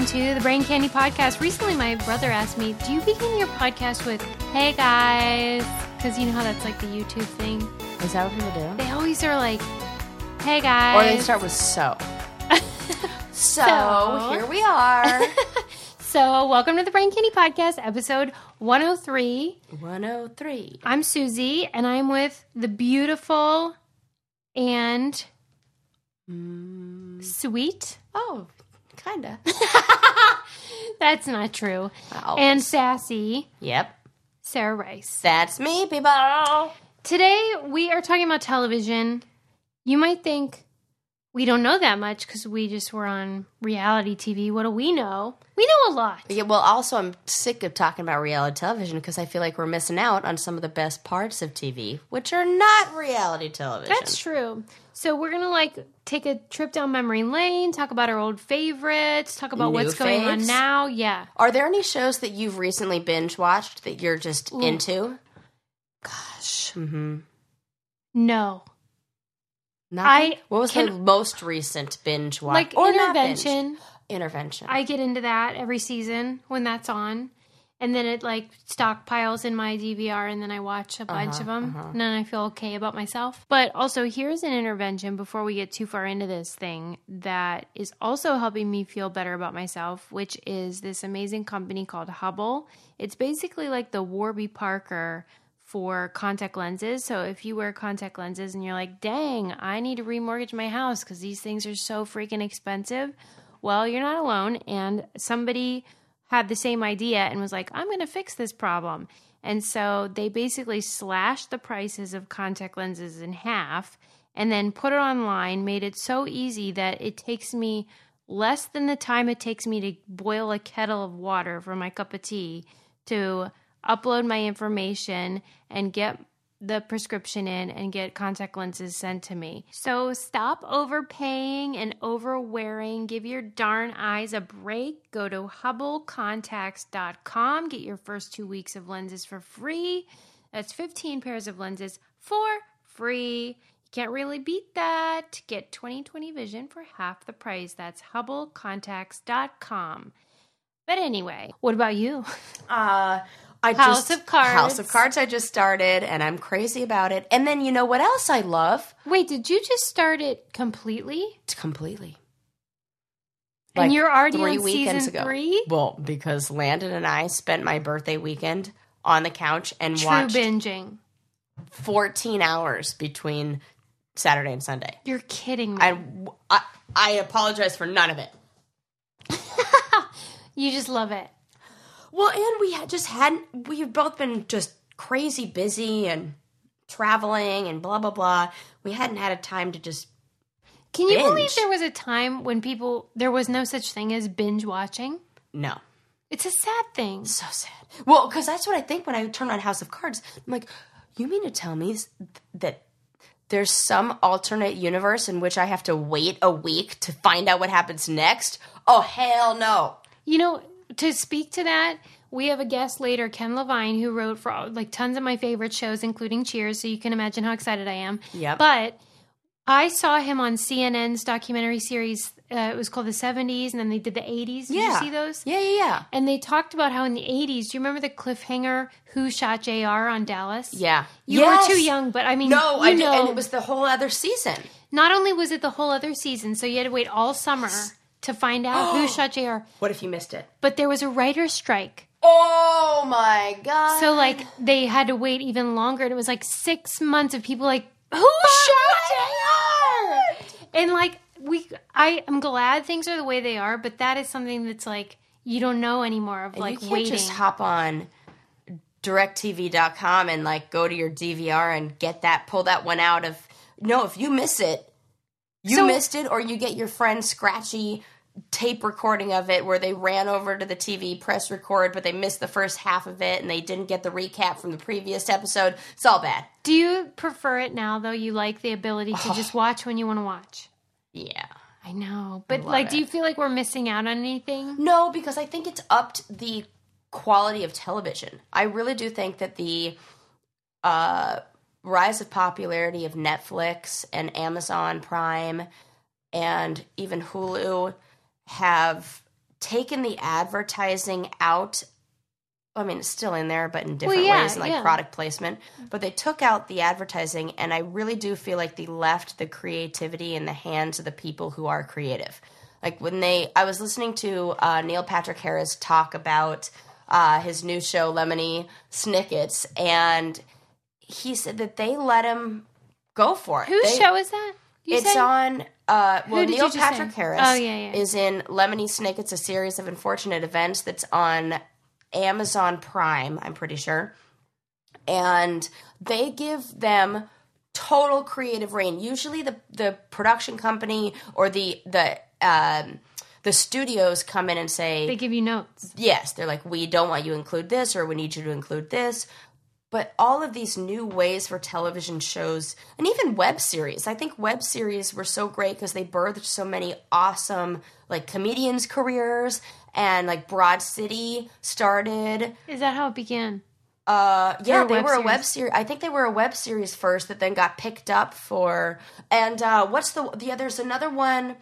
welcome to the Brain Candy Podcast. Recently, my brother asked me, Do you begin your podcast with, Hey guys? Because you know how that's like the YouTube thing. Is that what people do? They always are like, Hey guys. Or they start with so. so, So. here we are. So, welcome to the Brain Candy Podcast, episode 103. 103. I'm Susie, and I'm with the beautiful and mm. sweet. Oh, kinda. That's not true. Wow. And sassy Yep. Sarah Rice. That's me, people. Today we are talking about television. You might think we don't know that much because we just were on reality TV. What do we know? We know a lot. Yeah, well, also, I'm sick of talking about reality television because I feel like we're missing out on some of the best parts of TV, which are not reality television. That's true. So we're gonna like take a trip down memory lane, talk about our old favorites, talk about New what's going on now. Yeah. Are there any shows that you've recently binge watched that you're just into? Gosh. Mm-hmm. No. Nothing? I what was can- the most recent binge watch? Like Or not intervention. Intervention. I get into that every season when that's on. And then it like stockpiles in my DVR, and then I watch a bunch Uh-huh, of them, and then I feel okay about myself. But also, here's an intervention before we get too far into this thing that is also helping me feel better about myself, which is this amazing company called Hubble. It's basically like the Warby Parker for contact lenses. So if you wear contact lenses and you're like, dang, I need to remortgage my house because these things are so freaking expensive, well, you're not alone. And somebody had the same idea and was like, I'm going to fix this problem. And so they basically slashed the prices of contact lenses in half and then put it online, made it so easy that it takes me less than the time it takes me to boil a kettle of water for my cup of tea to upload my information and get the prescription in and get contact lenses sent to me. So stop overpaying and overwearing. Give your darn eyes a break. Go to hubblecontacts.com. Get your first two weeks of lenses for free. That's 15 pairs of lenses for free. You can't really beat that. Get 20/20 vision for half the price. That's hubblecontacts.com. But anyway, what about you? Uh, I House just, of Cards. House of Cards. I just started, and I'm crazy about it. And then you know what else I love? Wait, did you just start it completely? It's completely. And you're already three on weekends season ago. three? Well, because Landon and I spent my birthday weekend on the couch and True watched binging. 14 hours between Saturday and Sunday. You're kidding me. I, I, I apologize for none of it. you just love it. Well, and we had just hadn't. We've both been just crazy busy and traveling and blah blah blah. We hadn't had a time to just. Can you Binge. believe there was a time when people there was no such thing as binge watching? No, It's a sad thing. so sad. Well, because that's what I think when I turn on House of Cards. I'm like, you mean to tell me that there's some alternate universe in which I have to wait a week to find out what happens next? Oh hell no! You know, to speak to that, we have a guest later, Ken Levine, who wrote for like tons of my favorite shows, including Cheers. So you can imagine how excited I am. Yeah. But I saw him on CNN's documentary series. Uh, it was called the '70s, and then they did the '80s. Did you see those? Yeah, yeah, yeah. And they talked about how in the 80s, do you remember the cliffhanger Who Shot JR on Dallas? Yeah. You Yes! were too young, but I mean, No, I did, know, and it was the whole other season. not only was it the whole other season, so you had to wait all summer to find out who shot JR, What if you missed it? but there was a writer's strike. Oh my god! So like they had to wait even longer. And it was like six months of people like, who shot JR? And like we, I am glad things are the way they are, but that is something that's like you don't know anymore of like you can't waiting. just hop on directtv.com and like go to your DVR and get that pull that one out of no if you miss it you So- missed it or you get your friend scratchy tape recording of it where they ran over to the TV press record but they missed the first half of it and they didn't get the recap from the previous episode it's all bad Do you prefer it now though? You like the ability to just watch when you want to watch? yeah I know. But love like do you feel like we're missing out on anything? No, because I think it's upped the quality of television. I really do think that the uh, rise of popularity of Netflix and Amazon Prime and even Hulu have taken the advertising out. I mean, it's still in there, but in different yeah, ways, like yeah. product placement. But they took out the advertising, and I really do feel like they left the creativity in the hands of the people who are creative. Like when they, I was listening to uh, Neil Patrick Harris talk about uh, his new show, Lemony Snickets, and he said that they let him go for it. Whose They- show is that? You it's said? on. Uh, well, Neil Patrick say? Harris Oh, yeah, yeah. is in Lemony Snicket's a series of unfortunate events that's on Amazon Prime. I'm pretty sure, and they give them total creative reign. Usually, the the production company or the the um, the studios come in and say, They give you notes. yes, they're like, we don't want you to include this or we need you to include this. But all of these new ways for television shows and even web series, I think web series were so great because they birthed so many awesome like comedians' careers and like Broad City started. Is that how it began? Uh, yeah, they were a web series. I think they were a web series first that then got picked up for. And uh, what's the the other? There's another one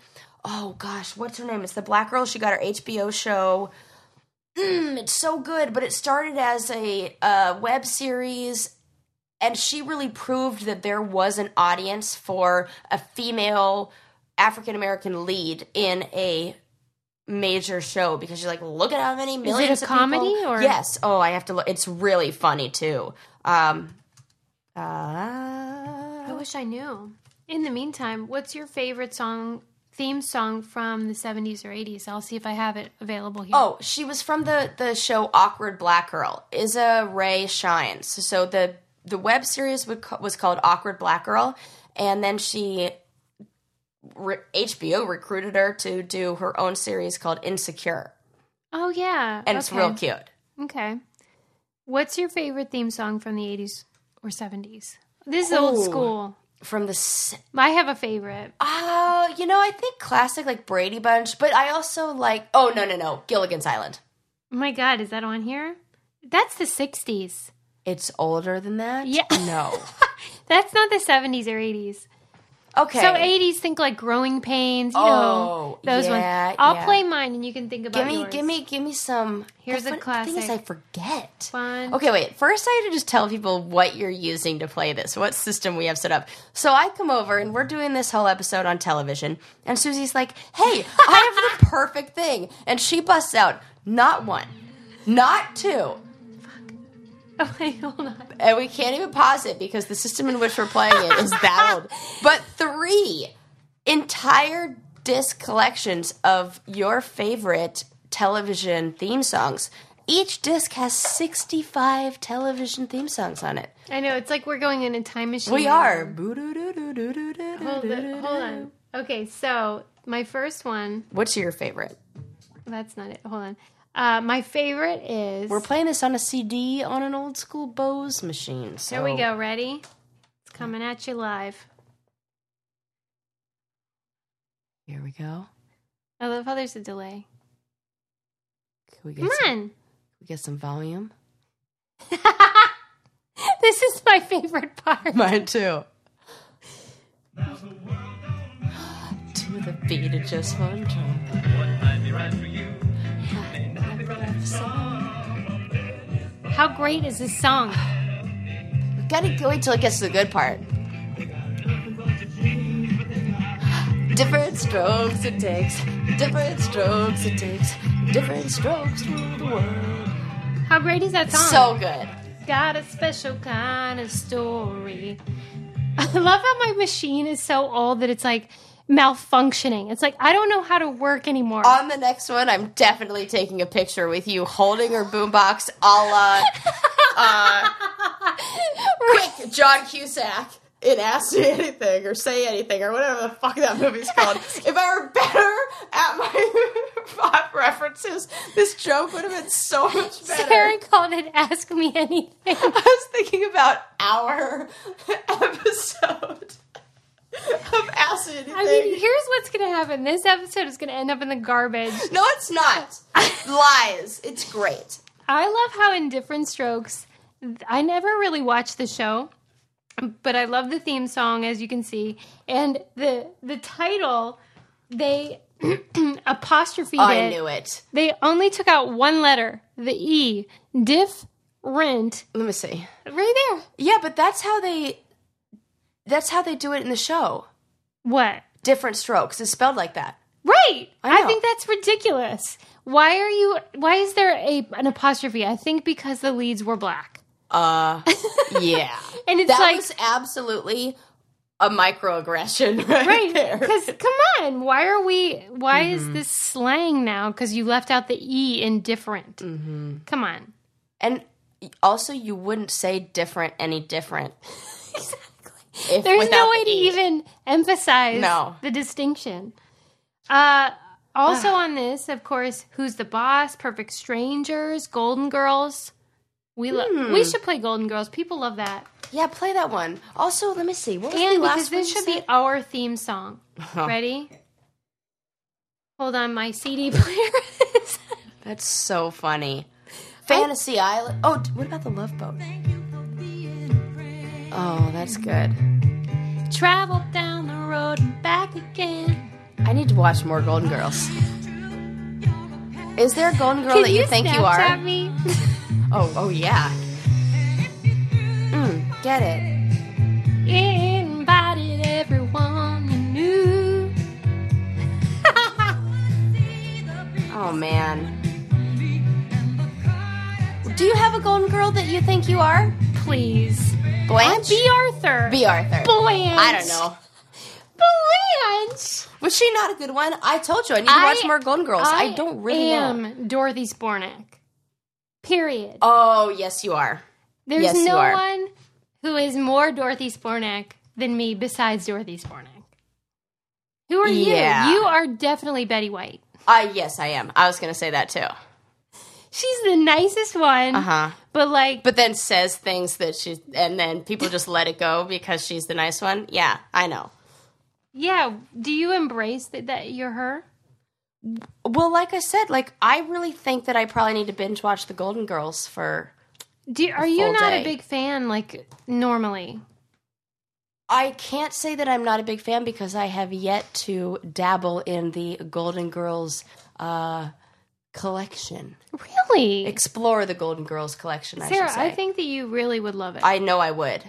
oh gosh, what's her name? It's the black girl. She got her HBO show. Mm, it's so good, but it started as a uh, web series, and she really proved that there was an audience for a female African American lead in a major show because you're like, look at how many millions. Is it of comedy people- or- yes? Oh, I have to look. It's really funny too. Um, I uh, wish I knew. In the meantime, what's your favorite song, theme song from the 70s or 80s? I'll see if I have it available here. Oh, she was from the the show Awkward Black Girl. Issa Rae Shines. So the the web series would, was called Awkward Black Girl, and then she re- HBO recruited her to do her own series called Insecure, Oh, yeah. and it's real cute. Okay. What's your favorite theme song from the 80s or 70s? This is old school. From the s- I have a favorite. oh, you know, I think classic like Brady Bunch, but I also like oh no no no Gilligan's Island. Oh my God, is that on here? That's the 60s. It's older than that. Yeah. No. That's not the 70s or 80s. Okay. So 80s, think like Growing Pains, you Oh, know, those yeah, ones. I'll yeah. play mine and you can think about Give me, yours. give me, give me some. Here's the a fun- Thing is. I forget. Fun. Okay, wait. First, I have to just tell people what you're using to play this, what system we have set up. So I come over and we're doing this whole episode on television, and Susie's like, "Hey, I have the perfect thing," and she busts out not one, not two, Wait, hold on. and we can't even pause it because the system in which we're playing it is that old. But three entire disc collections of your favorite television theme songs. Each disc has 65 television theme songs on it. I know, it's like we're going in a time machine. We are. Hold, it, hold on. Okay, so my first one, What's your favorite? that's not it. Hold on. Uh, my favorite is. We're playing this on a CD on an old school Bose machine. So Here we go. Ready? It's coming at you live. Here we go. I love how there's a delay. Can we get Come some, on. we get some volume? this is my favorite part. Mine too. to the beat of just one drum. How great is this song? We've gotta go wait till it gets to the good part. Different strokes it takes, different strokes it takes, different strokes through the world. How great is that song? So good. Got a special kind of story. I love how my machine is so old that it's like malfunctioning. It's like I don't know how to work anymore. On the next one, I'm definitely taking a picture with you holding your boombox a la uh, quick John Cusack in Ask Me Anything or Say Anything or whatever the fuck that movie's called. if I were better at my pop references, this joke would have been so much better. Sarah called it "Ask Me Anything." I was thinking about our episode of Anything. I mean, here's what's gonna happen. This episode is gonna end up in the garbage. no, it's not. Lies. It's great. I love how in different strokes. I never really watched the show, but I love the theme song as you can see, and the the title. They apostrophe I knew it. They only took out one letter, the E. Diff rent. Let me see. Right there. Yeah, but that's how they. That's how they do it in the show. What? Different strokes. It's spelled like that. Right. I I, think that's ridiculous. Why are you why is there a an apostrophe? I think because the leads were black. Uh, yeah. And it's that like was absolutely a microaggression, right, right there. because come on why are we why Mm-hmm. is this slang now because you left out the e in different Mm-hmm. come on And also, you wouldn't say different any different. If there's no the way to E. even emphasize No. the distinction uh also on this of course who's the boss perfect strangers golden girls we love Hmm. we should play golden girls people love that Yeah, play that one. Also, let me see. What was and the because last one this should said? be our theme song ready hold on my cd player is- That's so funny. Fantasy Island. Oh, what about the Love Boat? Oh, that's good. travel down the road and back again I need to watch more Golden Girls. Is there a Golden Girl Can that you, think you are? me? Oh, oh yeah. Mm, get it. Invited everyone you knew. Oh man. Do you have a Golden Girl that you think you are? Please. Blanche? Bea Arthur. Bea Arthur. Blanche. I don't know. Blanche. Was she not a good one? I told you I need to watch more Golden Girls. I, don't really know. I am know. Dorothy Zbornak. Period. Oh, yes, you are. There's yes, no are. one who is more Dorothy Zbornak than me besides Dorothy Zbornak. Who are Yeah. you? You are definitely Betty White. Uh, yes, I am. I was going to say that too. She's the nicest one, Uh huh. but like But then says things that she and then people just let it go because she's the nice one. Yeah, I know. Yeah. Do you embrace that, that you're her? Well, like I said, like I really think that I probably need to binge watch the Golden Girls for. Do are you not day. a big fan like normally? I can't say that I'm not a big fan because I have yet to dabble in the Golden Girls uh, collection. Really? Explore the Golden Girls collection. I Sarah, should say. I think that you really would love it. I know I would.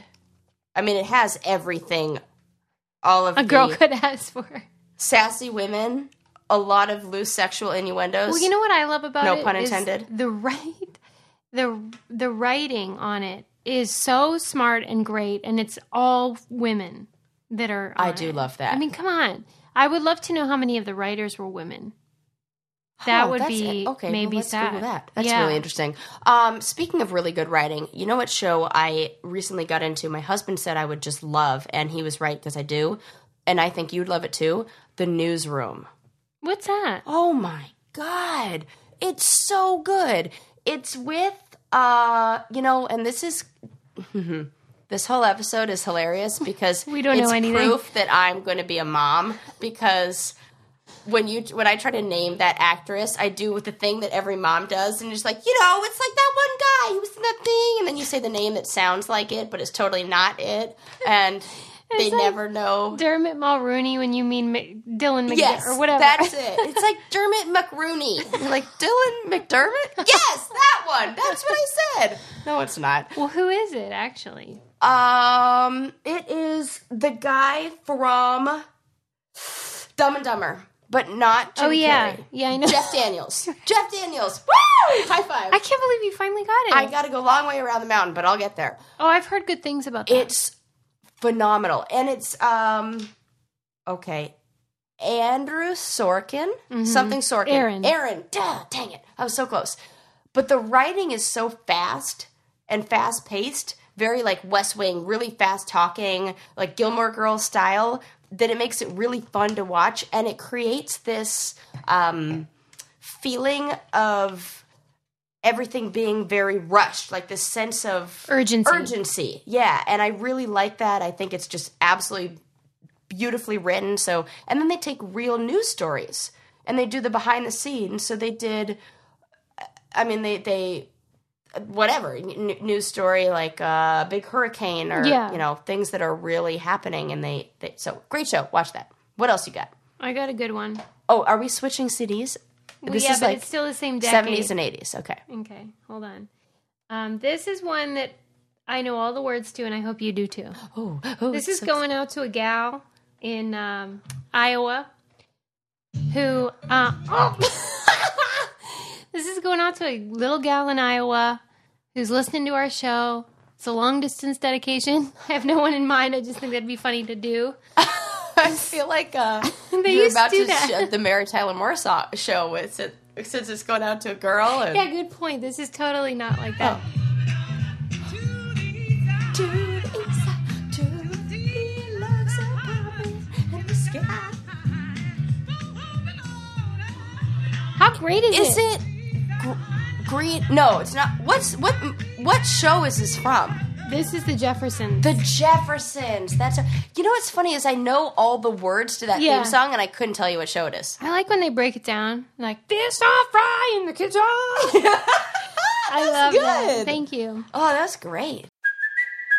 I mean, it has everything. All of a girl could ask for. sassy women, a lot of loose sexual innuendos. Well, you know what I love about No it? pun is intended. The right, the the writing on it is so smart and great, and it's all women that are. I do it. love that. I mean, come on. I would love to know how many of the writers were women. That would be it. okay. maybe well. Google that. That's Yeah. really interesting. Um, speaking of really good writing, you know what show I recently got into? My husband said I would just love, and he was right because I do, and I think you'd love it too. The Newsroom. What's that? Oh my god, it's so good. It's with uh, you know, and this is this whole episode is hilarious because We don't know it's anything. proof that I'm going to be a mom because when you when I try to name that actress, I do with the thing that every mom does, and just like you know, it's like that one guy who was in that thing, and then you say the name that sounds like it, but it's totally not it, and they like never know. Dermot Mulroney when you mean Dylan McDermott Yes, or whatever. That's it. It's like Dermot McRooney. You're like Dylan McDermott. Yes, that one. That's what I said. No, it's not. well, who is it actually? Um, it is the guy from Dumb and Dumber, but not. Jim oh yeah, Carrey. yeah, I know. Jeff Daniels. Jeff Daniels. Woo! High five. I can't believe you finally got it. I got to go a long way around the mountain, but I'll get there. oh, I've heard good things about that. It's phenomenal, and it's um, okay. Andrew Sorkin, something Sorkin, Mm-hmm. Aaron. Aaron. Duh, dang it, I was so close. But the writing is so fast and fast paced, very like West Wing, really fast talking, like Gilmore Girls style, that it makes it really fun to watch, and it creates this um, feeling of everything being very rushed, like this sense of Urgency. urgency. Yeah, and I really like that. I think it's just absolutely beautifully written. So, and then they take real news stories and they do the behind the scenes. So they did. I mean, they they whatever n- news story like a big hurricane or Yeah. you know things that are really happening and they, they so great show watch that what else you got I got a good one. Oh, are we switching CDs? Well, yeah, but it's still the same decade. seventies and eighties. Okay. Okay, hold on. Um, this is one that I know all the words to, and I hope you do too. Oh, oh This is going out to a gal in um, Iowa who. Uh, oh. this is going out to a little gal in Iowa who's listening to our show. It's a long distance dedication. I have no one in mind. I just think that'd be funny to do. I feel like uh, They you're used to about do to that. sh- the Mary Tyler Moore so- show with it, since it's going out to a girl. And, Yeah, good point. This is totally not like that. How great is, Is it? it gr- green? No, it's not. What's what? What show is this from? This is the Jeffersons. The Jeffersons. That's a, you know what's funny is I know all the words to that Yeah. theme song and I couldn't tell you what show it is. I like when they break it down. Like this all fry in the kitchen. I love that. good. Thank you. Oh, that's great.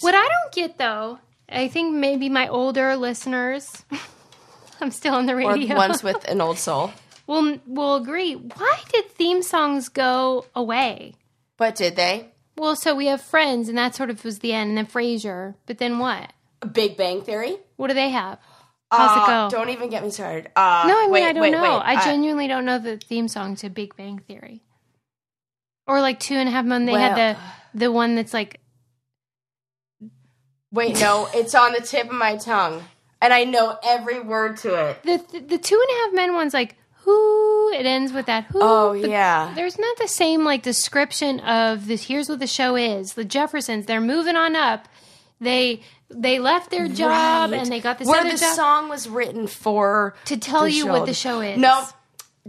What I don't get though, I think maybe my older listeners, I'm still on the Or radio, ones with an old soul. will will agree. Why did theme songs go away? But did they? Well, so we have Friends, and that sort of was the end, and then Frasier. But then what? Big Bang Theory. What do they have? How's Uh, it go? Don't even get me started. Uh, No, I mean wait, I don't wait, know. wait. I Uh, genuinely don't know the theme song to Big Bang Theory. Or like Two and a Half Men, they Well- had the the one that's like Wait, no, it's on the tip of my tongue, and I know every word to it. the the, the Two and a Half Men one's like who. It ends with that who. Oh yeah. There's not the same like description of this. Here's what the show is. The Jeffersons. They're moving on up. They they left their job Right. and they got this Where other the job song was written for to tell you what the show is. No,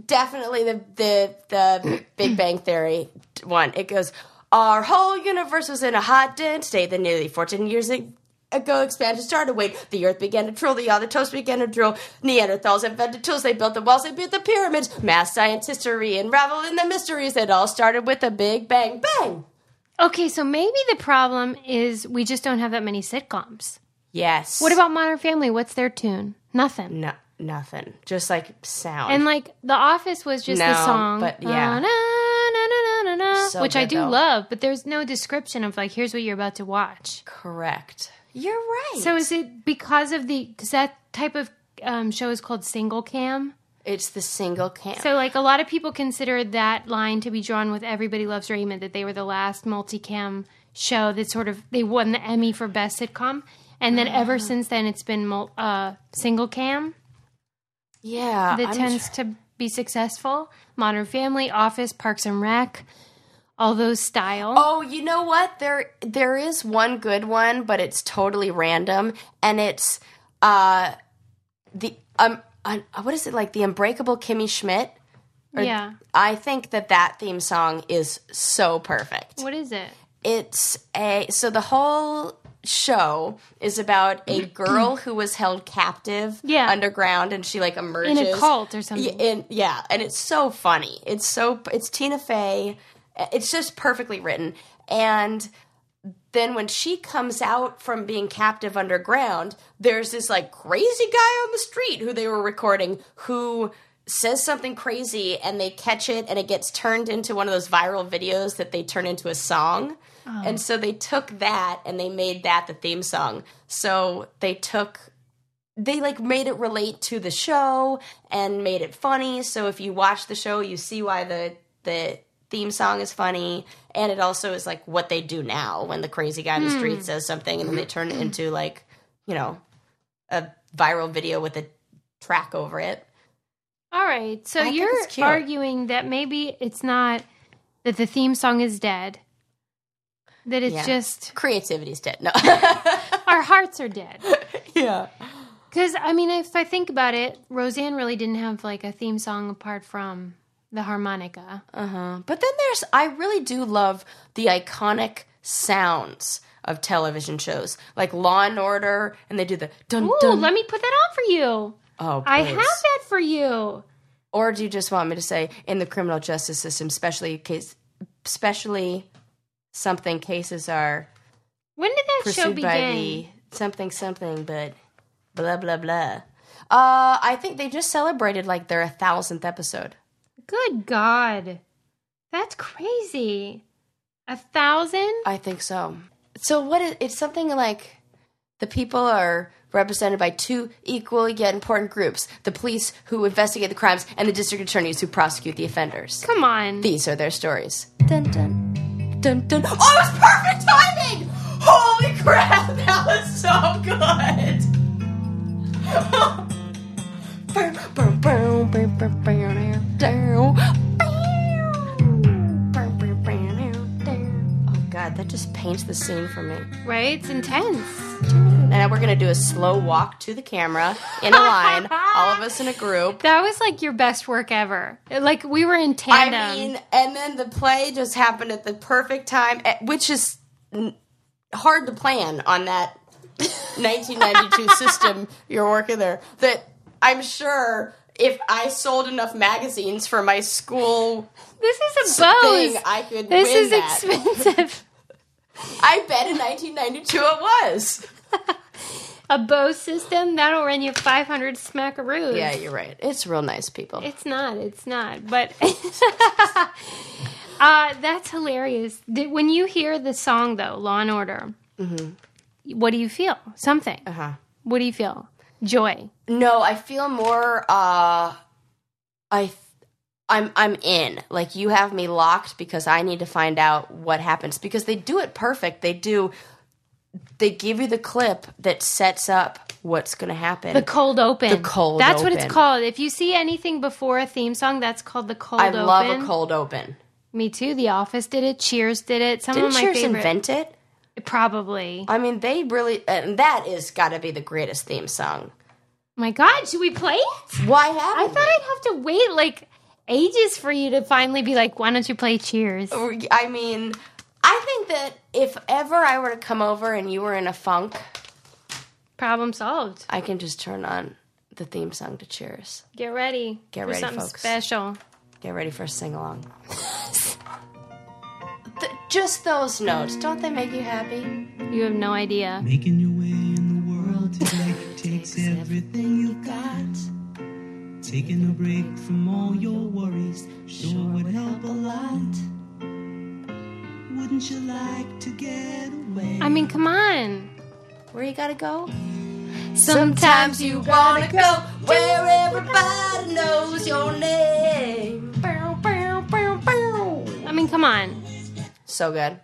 definitely the the the Big Bang Theory one. It goes, our whole universe was in a hot dense state. Then nearly fourteen years ago, expansion started. Wait, the Earth began to trill. The other toast began to drill. Neanderthals invented tools. They built the walls. They built the pyramids. Mass science history unraveled in the mysteries. It all started with a big bang bang. Okay, so maybe the problem is we just don't have that many sitcoms. Yes. What about Modern Family? What's their tune? Nothing. no? Nothing. Just like sound. And like The Office was just the song, but yeah. Uh, So which I do though. love. But there's no description of like, here's what you're about to watch. correct. You're right. So is it because of the because that type of um, show is called single cam? it's the single cam. So like a lot of people consider that line to be drawn with Everybody Loves Raymond that they were the last multicam show that sort of they won the Emmy for best sitcom, and then ever since then it's been mul- uh, single cam yeah. that I'm tends to be successful. Modern Family, Office, Parks and Rec, all those style. Oh, you know what? There there is one good one, but it's totally random, and it's uh the um uh, what is it like the Unbreakable Kimmy Schmidt? Or- yeah. I think that that theme song is so perfect. What is it? It's a so the whole show is about a girl who was held captive Yeah. underground and she like emerges In a cult or something. Yeah, in, yeah, and it's so funny. It's so it's Tina Fey. It's just perfectly written. And then when she comes out from being captive underground, there's this like crazy guy on the street who they were recording who says something crazy and they catch it and it gets turned into one of those viral videos that they turn into a song. Oh. And so they took that and they made that the theme song. So they took they like made it relate to the show and made it funny. So if you watch the show, you see why the the theme song is funny, and it also is like what they do now when the crazy guy in the street hmm. says something, and then they turn it hmm. into like you know a viral video with a track over it. All right. So I you're arguing that maybe it's not that the theme song is dead. That it's Yeah. just Creativity's dead. No. our hearts are dead. yeah. Because I mean, if I think about it, Roseanne really didn't have like a theme song apart from the harmonica. Uh-huh. But then there's I really do love the iconic sounds of television shows like Law and Order, and they do the dun Ooh, dun. let me put that on for you. oh, I have that for you. Or do you just want me to say in the criminal justice system, especially case, especially something cases are When did that show begin? something something, but blah blah blah. Uh, I think they just celebrated like their thousandth episode. Good God, that's crazy. A thousand? I think so. So what is it's something like the people are represented by two equal yet important groups: the police who investigate the crimes and the district attorneys who prosecute the offenders. Come on. These are their stories. Dun dun dun dun. Oh, it was perfect timing! Holy crap, that was so good. Oh god, that just paints the scene for me. right? It's intense. And now we're gonna do a slow walk to the camera in a line, all of us in a group. That was like your best work ever. Like we were in tandem. I mean, and then the play just happened at the perfect time, eh, which is hard to plan on that 1992 system you're working there. That I'm sure if I sold enough magazines for my school this is a Bose. thing, I could this is that. expensive. I bet in 1992 it was. a Bose system that'll run you 500 smackaroos. Yeah, you're right. It's real nice people. It's not. It's not. But uh, that's hilarious. Did, when you hear the song, though, Law and Order, what do you feel? Something. Mm-hmm. Uh-huh. What do you feel? Joy. No, I feel more uh I I'm I'm in. Like you have me locked because I need to find out what happens because they do it perfect. They do they give you the clip that sets up what's going to happen. The cold open. The cold That's what it's called. If you see anything before a theme song, that's called the cold I open. love a cold open. Me too. The Office did it. Cheers did it. Some Didn't of my Cheers favorite. invent it? Probably. I mean, they really and that is got to be the greatest theme song. My God, should we play it? Why I haven't thought I'd have to wait like ages for you to finally be like, why don't you play Cheers? I mean, I think that if ever I were to come over and you were in a funk, Problem solved. I can just turn on the theme song to Cheers. Get ready. Get for ready, something folks. special. Get ready for a sing along. just those notes, don't they make you happy? You have no idea. Making your way in the world today takes everything you got. Taking a break from all your worries sure would help a lot. Wouldn't you like to get away? I mean, come on. Where you gotta go? Sometimes you wanna go where everybody knows your name. I mean, come on. So good.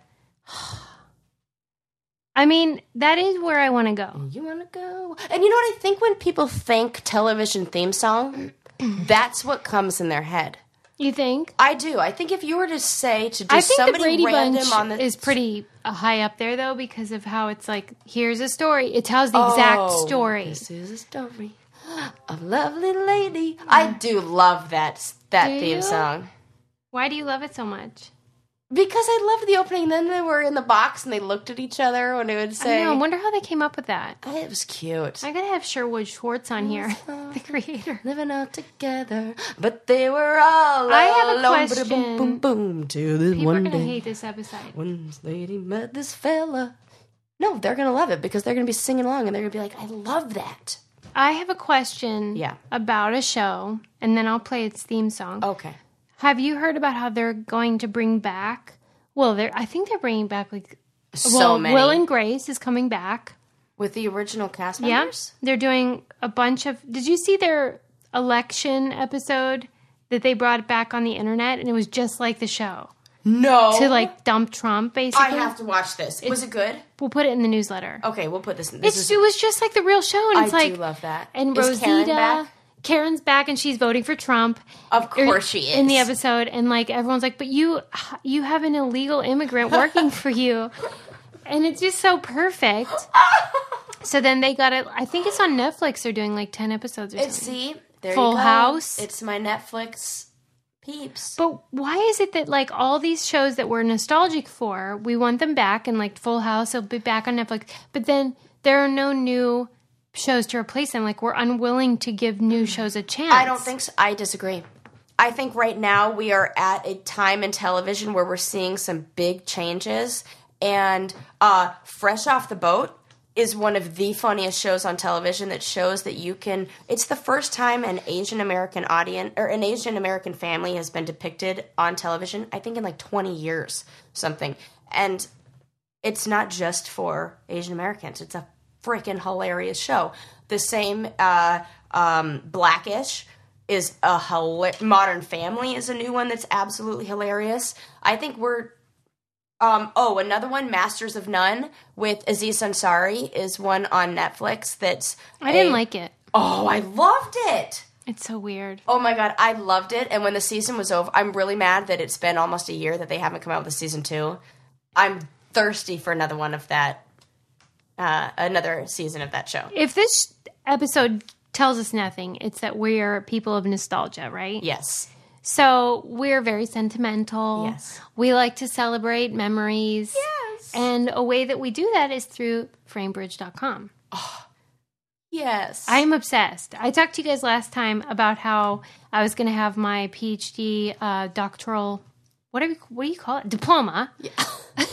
I mean, that is where I want to go. You wanna go? And you know what I think when people think television theme song, that's what comes in their head. You think? I do. I think if you were to say to just I think the somebody random on the is pretty uh, high up there, though, because of how it's like, here's a story. It tells the exact Oh, story. This is a story of a lovely lady. I do love that that Do theme you? song Why do you love it so much? Because I love the opening. Then they were in the box and they looked at each other when they would I say, know. I wonder how they came up with that. Oh, "It was cute." I gotta have Sherwood Schwartz on here, the creator. Living out together, but they were all I have a alone. question. Boom, boom, boom. Till this People are one gonna day, hate this episode. when this lady met this fella. No, they're gonna love it because they're gonna be singing along and they're gonna be like, "I love that." I have a question Yeah. about a show, and then I'll play its theme song. Okay. Have you heard about how they're going to bring back? Well, they're I think they're bringing back like So well, many Will and Grace is coming back. with the original cast Yeah, members. they're doing a bunch of. Did you see their election episode that they brought back on the internet, and it was just like the show No, to like dump Trump. Basically, I have to watch this. Was it good? We'll put it in the newsletter. Okay, we'll put this. in. This It's, is. it was just like the real show, and I like do love that. and Is Rosita. Karen's back and she's voting for Trump. Of Or- course she is. In the episode, and like everyone's like, "But you, you have an illegal immigrant working for you," and it's just so perfect. So then they got it. I think it's on Netflix. They're doing like ten episodes or It's something. see, there Full you go. House. It's my Netflix peeps. But why is it that like all these shows that we're nostalgic for, we want them back and like Full House will be back on Netflix, but then there are no new shows to replace them. Like we're unwilling to give new shows a chance. I don't think so. I disagree. I think right now we are at a time in television where we're seeing some big changes, and uh, Fresh Off the Boat is one of the funniest shows on television that shows that you can. It's the first time an Asian American audience or an Asian American family has been depicted on television. I think in like twenty years, something, and it's not just for Asian Americans. It's a freaking hilarious show. The same uh, um, Blackish is a hila- Modern Family is a new one that's absolutely hilarious. I think we're um, oh another one Masters of None with Aziz Ansari is one on Netflix that's I didn't a- like it. Oh, I loved it. It's so weird. Oh my god, I loved it. And when the season was over, I'm really mad that it's been almost a year that they haven't come out with a season two. I'm thirsty for another one of that, uh, another season of that show. If this episode tells us nothing, it's that we're people of nostalgia, right? Yes. So we're very sentimental. Yes. We like to celebrate memories. Yes. And a way that we do that is through framebridge.com. Oh, Yes. I'm obsessed. I talked to you guys last time about how I was going to have my PhD uh, doctoral, what do, we, what do you call it? Diploma. One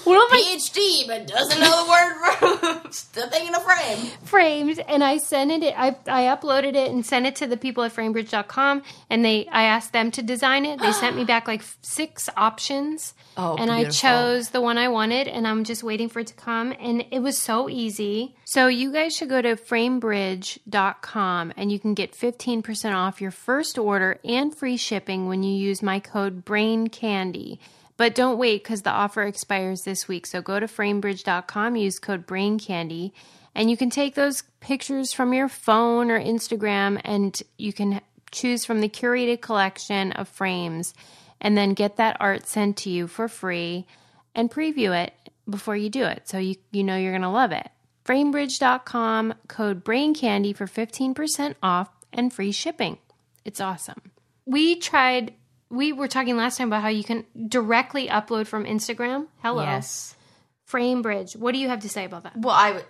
PhD, but doesn't know the word for still thinking of frame. frames and I sent it I, I uploaded it and sent it to the people at framebridge.com and they I asked them to design it. They sent me back like six options. Oh, and I chose the one I wanted and I'm just waiting for it to come and it was so easy. So you guys should go to framebridge.com and you can get 15% off your first order and free shipping when you use my code brain candy. But don't wait because the offer expires this week. So go to framebridge.com, use code brain candy, and you can take those pictures from your phone or Instagram and you can choose from the curated collection of frames and then get that art sent to you for free and preview it before you do it so you, you know you're going to love it. Framebridge.com, code brain candy for 15% off and free shipping. It's awesome. We tried, we were talking last time about how you can directly upload from Instagram. Hello. Yes. Framebridge. What do you have to say about that? Well, I,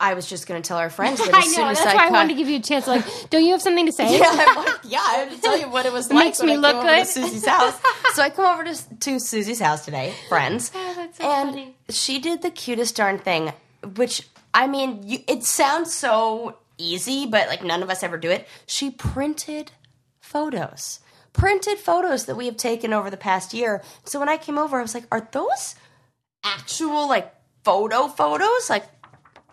I was just going to tell our friends that I as soon know. as That's I why I cut- wanted to give you a chance. Like, don't you have something to say? Yeah, I'm like, yeah, I have to tell you what it was like makes when me I look came over to good. Susie's house. so I come over to, to Susie's house today, friends, Oh, that's so and funny. she did the cutest darn thing. Which I mean, you, it sounds so easy, but like none of us ever do it. She printed photos, printed photos that we have taken over the past year. So when I came over, I was like, are those actual like photo photos? Like,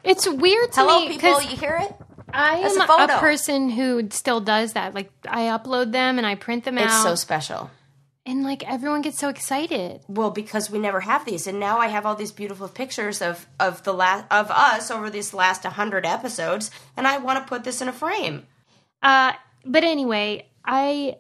It's weird to hello, me people, you hear it? I am a a, person who still does that. Like, I upload them and I print them It's out, so special. and like everyone gets so excited. Well, because we never have these, and now I have all these beautiful pictures of of the last of us over these last hundred episodes, and I want to put this in a frame. Uh, but anyway, I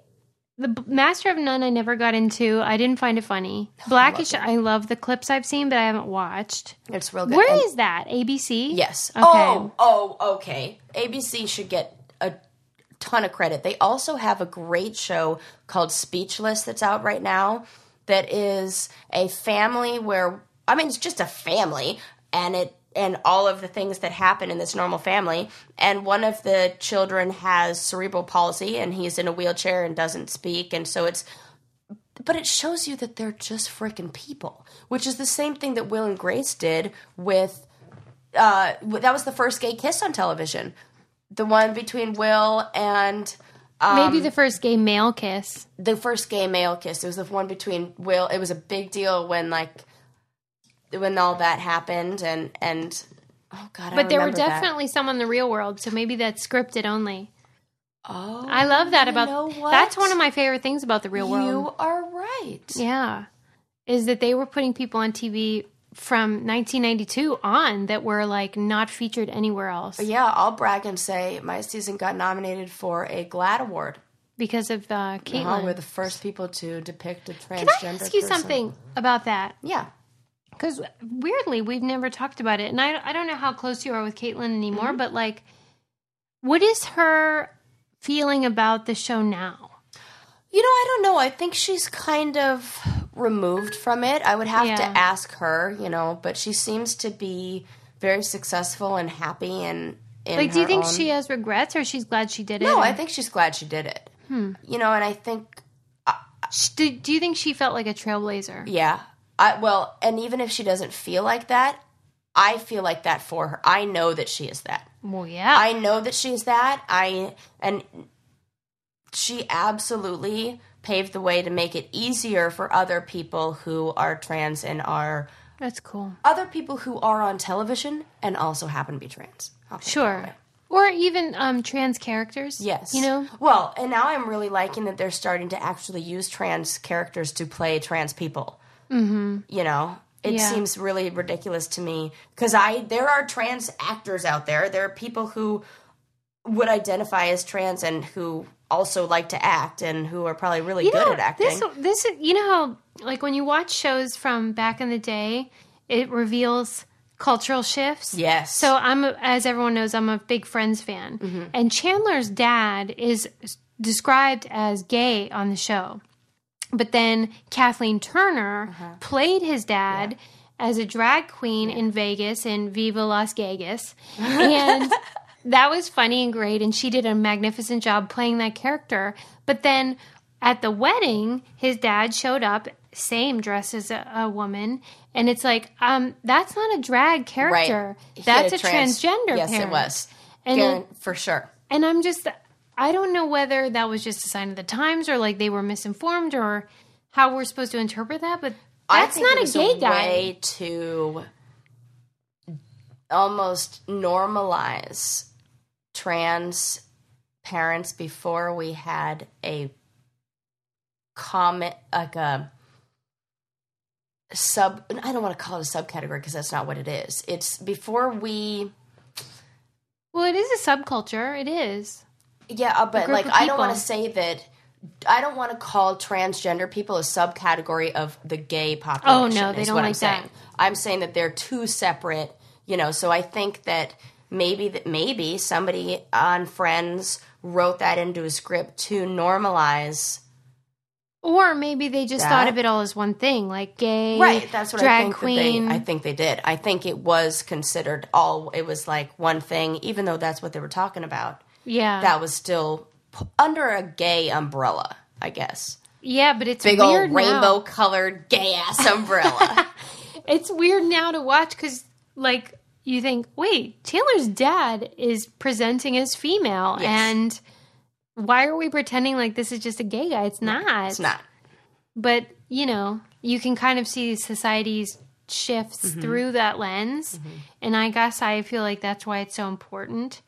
the Master of None I never got into. I didn't find it funny. Oh, Blackish, I love the clips I've seen, but I haven't watched. It's real good. Where And- is that? ABC? Yes. Okay. Oh, oh, okay. ABC should get a ton of credit. They also have a great show called Speechless that's out right now. That is a family where I mean, it's just a family, and it and all of the things that happen in this normal family. And one of the children has cerebral palsy, and he's in a wheelchair and doesn't speak, and so it's but it shows you that they're just freaking people, which is the same thing that Will and Grace did with. Uh, that was the first gay kiss on television, the one between Will and um, Maybe the first gay male kiss. the first gay male kiss. It was the one between Will. It was a big deal when like when all that happened, and and oh god, I But there were remember that. definitely some in the real world, so maybe that's scripted only. Oh, I love that about that's one of my favorite things about the real world. You are right. Yeah. Is that they were putting people on TV from 1992 on that were like not featured anywhere else Yeah, I'll brag and say my season got nominated for a GLAAD award. because of uh, Uh-huh, Katelynn. we're the first people to depict a transgender. Can I ask you person. something about that? Yeah. Because weirdly we've never talked about it, and I I don't know how close you are with Katelynn anymore, Mm-hmm. but like, what is her feeling about the show now? You know, I don't know. I think she's kind of removed from it. I would have Yeah. to ask her, you know, but she seems to be very successful and happy and in Like, do you think own- she has regrets, or she's glad she did it? No, or- I think she's glad she did it. Hmm. You know, and I think Sh- Do, do you think she felt like a trailblazer? yeah. I well, and even if she doesn't feel like that, I feel like that for her. I know that she is that. Well, yeah. I know that she's that. I and she absolutely paved the way to make it easier for other people who are trans and are That's cool. other people who are on television and also happen to be trans. I'll put it that Sure. Or even um, trans characters. Yes. You know? Well, and now I'm really liking that they're starting to actually use trans characters to play trans people. Mm-hmm. You know, it Yeah. seems really ridiculous to me because I there are trans actors out there. There are people who would identify as trans and who also like to act and who are probably really You good know, at acting. This, this, is- you know how, like, when you watch shows from back in the day, it reveals cultural shifts. Yes. So I'm, as everyone knows, I'm a big Friends fan, Mm-hmm. and Chandler's dad is described as gay on the show, but then Kathleen Turner Uh-huh. played his dad. As a drag queen in Vegas in Viva Las Vegas. And that was funny and great. And she did a magnificent job playing that character. But then at the wedding, his dad showed up, same dress as a, a woman. And it's like, um, that's not a drag character. Had That's a, trans- transgender Yes, parent. it was. And, for sure. and I'm just, I don't know whether that was just a sign of the times or like they were misinformed or how we're supposed to interpret that. But that's not a gay guy. way to almost normalize trans parents before we had a comment like a sub I don't want to call it a subcategory because that's not what it is. It's before we Well, it is a subculture. It is. Yeah, uh, but like I don't want to say that. I don't want to call transgender people a subcategory of the gay population. Oh, no, they don't what I'm like that. saying. I'm saying that they're two separate. You know, so I think that maybe that maybe somebody on Friends wrote that into a script to normalize. Or maybe they just That? thought of it all as one thing, like gay, Right, that's what drag I think. queen. They, I think they did. I think it was considered all. It was like one thing, even though that's what they were talking about. Yeah, That was still p- under a gay umbrella, I guess. yeah, but it's big weird old rainbow colored gay ass umbrella. It's weird now to watch because, like, you think, wait, Taylor's dad is presenting as female, Yes. and why are we pretending like this is just a gay guy? It's not. it's not. But you know, you can kind of see society's shifts Mm-hmm. through that lens, and I guess I feel like that's why it's so important.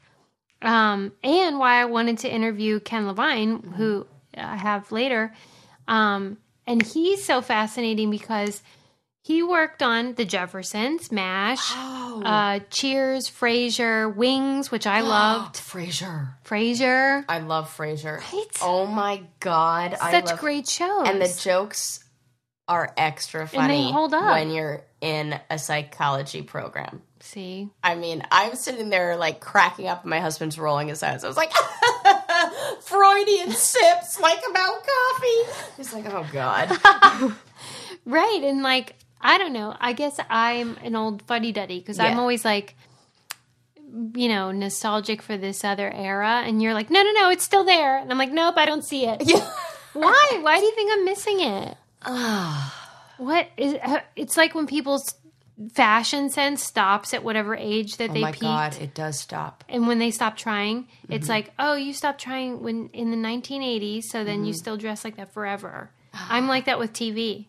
Um, and why I wanted to interview Ken Levine, who I have later. Um, and he's so fascinating because he worked on The Jeffersons, MASH, Oh. uh, Cheers, Frasier, Wings, which I loved. Frasier. Frasier, I love Frasier. Right? Oh my god, I such love great shows. And the jokes are extra funny And they hold up. when you're in a psychology program. See, I mean, I'm sitting there like cracking up, and my husband's rolling his eyes. I was like, Freudian sips, like about coffee. He's like, oh god. Right. And like, I don't know. I guess I'm an old fuddy duddy because I'm always like, you know, nostalgic for this other era. And you're like, no, no, no, it's still there. And I'm like, nope, I don't see it. Yeah. Why? Why do you think I'm missing it? Ah. What is it's like when people's fashion sense stops at whatever age that Oh they my peaked. god, it does stop. And when they stop trying, Mm-hmm. it's like, oh, you stopped trying when in the 1980s, so then Mm-hmm. you still dress like that forever. I'm like that with TV.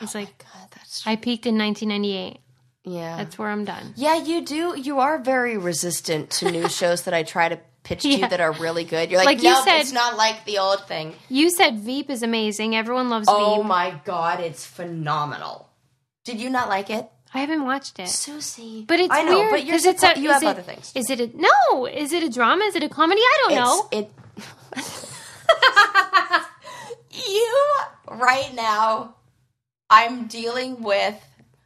It's like God, that's I peaked in 1998. yeah. That's where I'm done. Yeah, you do. You are very resistant to new shows that I try to pitch to Yeah. you that are really good. You're like, Like you no, said- it's not like the old thing. You said Veep is amazing. Everyone loves Oh Veep. Oh my god, it's phenomenal. Did you not like it, I haven't watched it. Susie? But it's I know, weird but you're 'cause it's a, you have it- other things. Is it a no? Is it a drama? Is it a comedy? I don't know. It. you right now. I'm dealing with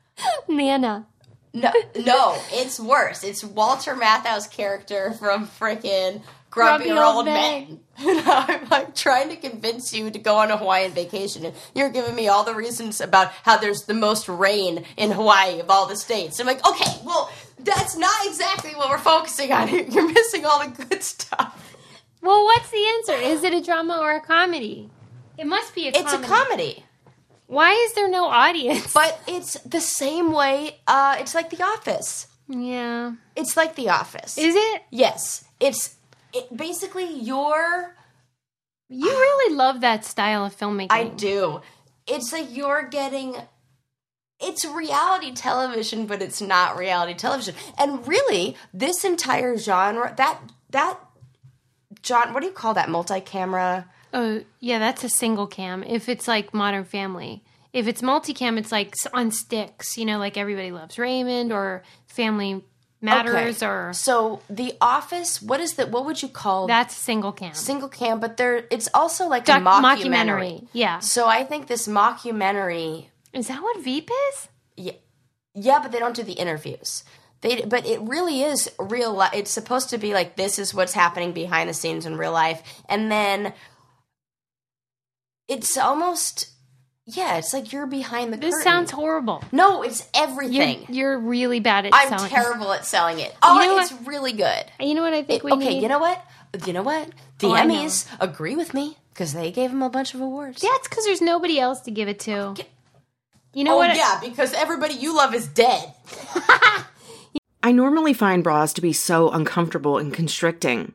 Nana. No, no, it's worse. It's Walter Matthau's character from frickin' Grumpy, Grumpy Old Old Men. And I'm like trying to convince you to go on a Hawaiian vacation, and you're giving me all the reasons about how there's the most rain in Hawaii of all the states. I'm like, okay, well, that's not exactly what we're focusing on. here. You're missing all the good stuff. Well, what's the answer? Is it a drama or a comedy? It must be a It's comedy. a comedy, Why is there no audience? but it's the same way. Uh, it's like The Office. yeah. It's like The Office. Is it? yes, it's it, basically your You really love that style of filmmaking. I do. It's like you're getting. It's reality television, but it's not reality television. And really, this entire genre that that John, what do you call that multi-camera? Oh, yeah, that's a single cam. If it's like Modern Family, if it's multicam, it's like on sticks. You know, like Everybody Loves Raymond or Family Matters, Okay. or So The Office, what is that? What would you call that's single cam. single cam? But there, it's also like Doc- a mockumentary. Yeah. So I think this mockumentary Is that what Veep is? Yeah, yeah, but they don't do the interviews. They, but it really is real. Li- it's supposed to be like this is what's happening behind the scenes in real life, and then it's almost yeah. It's like you're behind the. Curtain. This curtain. sounds horrible. no. It's You're, everything. you're really bad at I'm selling. terrible at selling it. Oh, know it's really good. You know what I think It- we okay, need? you know what? You know what? The Oh, Emmys agree with me because they gave him a bunch of awards. Yeah, it's because there's nobody else to give it to. You know Oh what? yeah, because everybody you love is dead. I normally find bras to be so uncomfortable and constricting,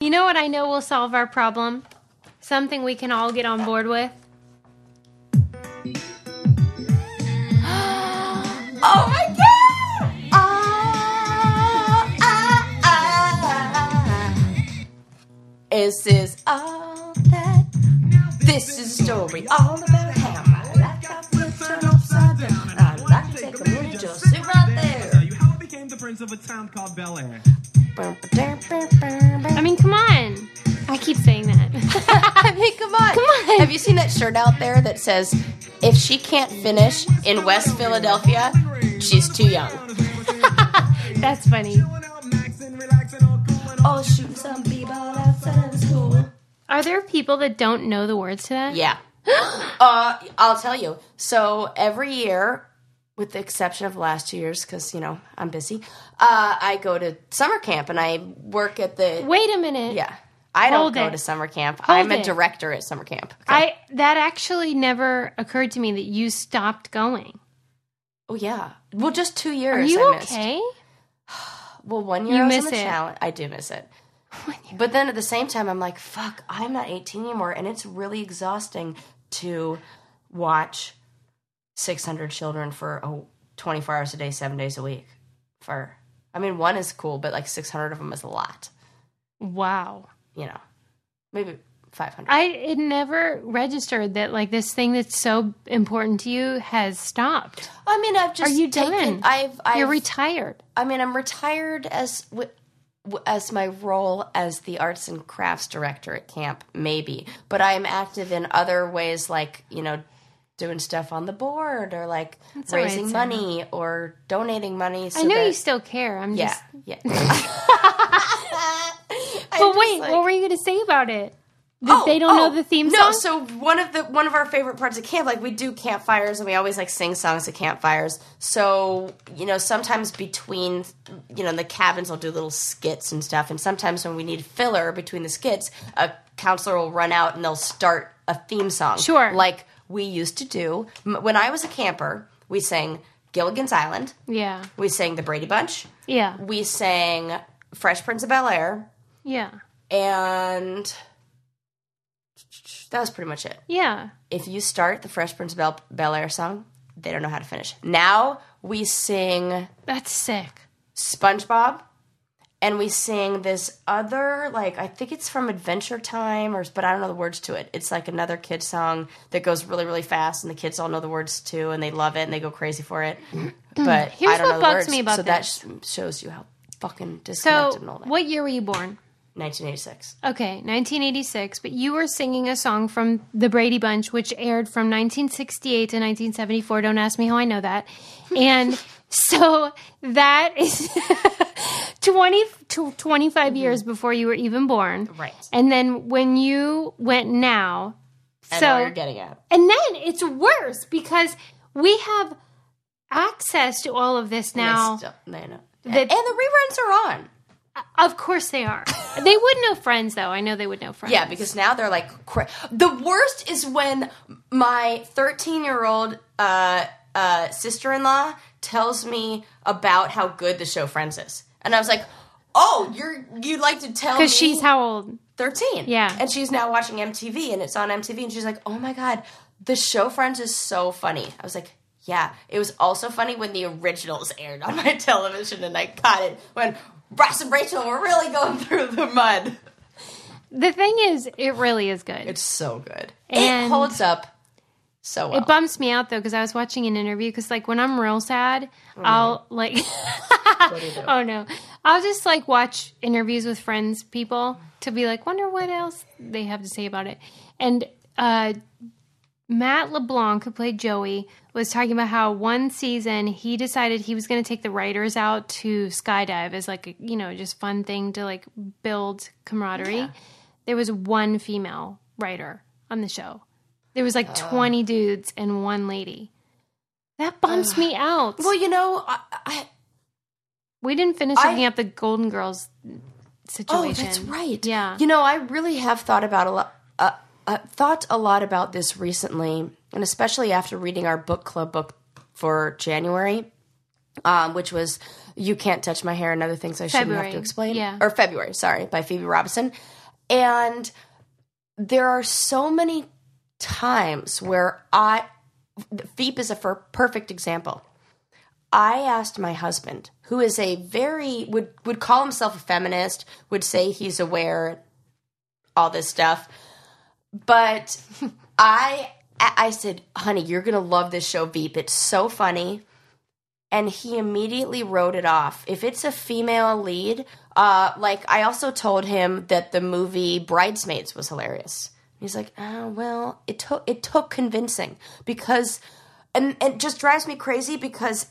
You know what I know will solve our problem? Something we can all get on board with? Oh my god! Ah, ah, ah. Is this all that? This is a story all about how my life got flipped upside down. I'd like to take a minute, just sit right there. Tell you how I became the prince of a town called Bel Air. I mean, come on. I keep saying that. I mean, come on. Come on. Have you seen that shirt out there that says, if she can't finish in West Philadelphia, she's too young? That's funny. Oh, shooting some people outside of school. Are there people that don't know the words to that? Yeah. uh, I'll tell you. So every year, with the exception of the last two years, because, you know, I'm busy, uh, I go to summer camp and I work at the. Wait a minute. Yeah. I don't go it. to summer camp. Hold I'm a it. director at summer camp. I that actually never occurred to me that you stopped going. Oh, yeah. Well, just two years. Are you I missed. okay? Well, one year You I was miss on the it. challenge. I do miss it. But then at the same time, I'm like, fuck, I'm not 18 anymore. And it's really exhausting to watch 600 children for oh, 24 hours a day, seven days a week. For, I mean, one is cool, but like 600 of them is a lot, Wow. you know, maybe 500. I it never registered that like this thing that's so important to you has stopped. I mean, I've just Are you taken, done? I've, I've, You're retired. I mean, I'm retired as as my role as the arts and crafts director at camp, maybe. But I am active in other ways, like you know, doing stuff on the board or like right, raising Sarah. money or donating money. So I know that- you still care. I'm Yeah, just yeah. But wait, what were you going to say about it? That oh, they don't know oh, the theme Oh, no, so one of the one of our favorite parts of camp, like we do campfires and we always like sing songs at campfires. So you know, sometimes between you know the cabins, will do little skits and stuff, and sometimes when we need filler between the skits, a counselor will run out and they'll start a theme song. Sure. like we used to do when I was a camper. We sang Gilligan's Island. Yeah. We sang the Brady Bunch. Yeah. We sang Fresh Prince of Bel Air, Yeah. and that was pretty much it Yeah. if you start the Fresh Prince of Bel Air song, they don't know how to finish. Now we sing That's sick. SpongeBob, and we sing this other like I think it's from Adventure Time, or but I don't know the words to it. It's like another kid song that goes really really fast, and the kids all know the words too, and they love it and they go crazy for it. Hmm. But Here's I don't what know the bugs words, me about so that this. sh- shows you how fucking So, and all that. what year were you born? 1986. Okay, 1986, but you were singing a song from The Brady Bunch, which aired from 1968 to 1974. Don't ask me how I know that. And so that is 20 to 25 years before you were even born. Mm-hmm. Right. And then when you went now, And so you're getting at. and then it's worse because we have access to all of this now. Still, they know. The- and the reruns are on. Of course they are. they would know friends though. I know they would know friends. Yeah, because now they're like cra- the worst is when my 13 year old uh, uh, sister in law tells me about how good the show Friends is, and I was like, "Oh, you're you'd like to tell me?" because she's how old? 13. Yeah. and she's now watching MTV, and it's on MTV, and she's like, "Oh my god, the show Friends is so funny." I was like. Yeah, it was also funny when the originals aired on my television, and I caught it when Ross and Rachel were really going through the mud. The thing is, it really is good. It's so good. And- it holds up so well. It bumps me out though because I was watching an interview because like when I'm real sad, I'll like oh no, I'll just like watch interviews with friends, people to be like wonder what else they have to say about it. And uh, Matt LeBlanc, who played Joey, was talking about how one season he decided he was going to take the writers out to skydive as like a you know just fun thing to like build camaraderie. There was one female writer on the show. There was like 20 dudes and one lady. That bumps me out. well, you know, I, I, we didn't finish I- looking at the Golden Girls situation. oh, that's right. Yeah. You know, I really have thought about a lot. Uh, uh, thought a lot about this recently, and especially after reading our book club book for January, um, which was "You Can't Touch My Hair" and other things I shouldn't have to explain. Yeah. or February. Sorry, by Phoebe Robinson, and there are so many times where I Phoebe is a perfect example. I asked my husband, who is a very would would call himself a feminist, would say he's aware, all this stuff, but I I said, "Honey, you're gonna love this show, Veep. It's so funny." And he immediately wrote it off. If it's a female lead, uh, like I also told him that the movie Bridesmaids was hilarious. He's like, oh, well, it took it took convincing because, and and it just drives me crazy because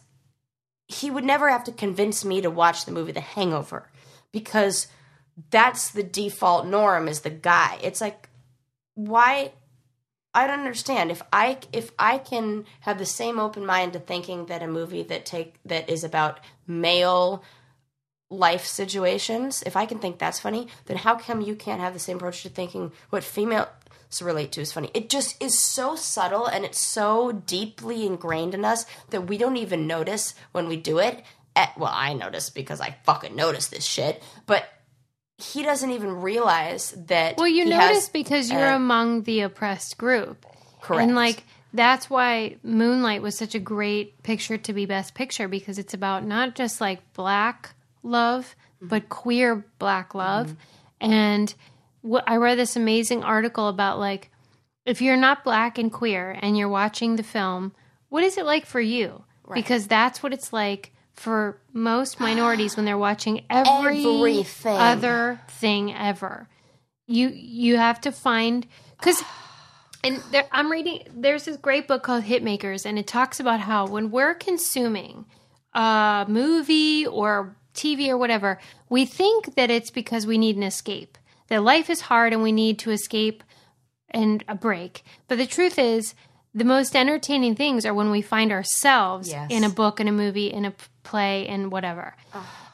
he would never have to convince me to watch the movie The Hangover because that's the default norm is the guy. It's like why I don't understand if I if I can have the same open mind to thinking that a movie that take that is about male life situations, if I can think that's funny, then how come you can't have the same approach to thinking what females relate to is funny? It just is so subtle and it's so deeply ingrained in us that we don't even notice when we do it. At, well, I notice because I fucking notice this shit, but he doesn't even realize that. Well, you notice has- because you're uh, among the oppressed group. Correct. And like that's why Moonlight was such a great picture to be best picture because it's about not just like black love, Mm-hmm. but queer black love. And what I read this amazing article about like if you're not black and queer and you're watching the film, what is it like for you? Because that's what it's like for most minorities when they're watching every Everything. other thing ever. You you have to find because and there, I'm reading. There's this great book called Hitmakers, and it talks about how when we're consuming a movie or TV or whatever, we think that it's because we need an escape. That life is hard and we need to escape and a break. But the truth is, the most entertaining things are when we find ourselves Yes. in a book, in a movie, in a play, in whatever.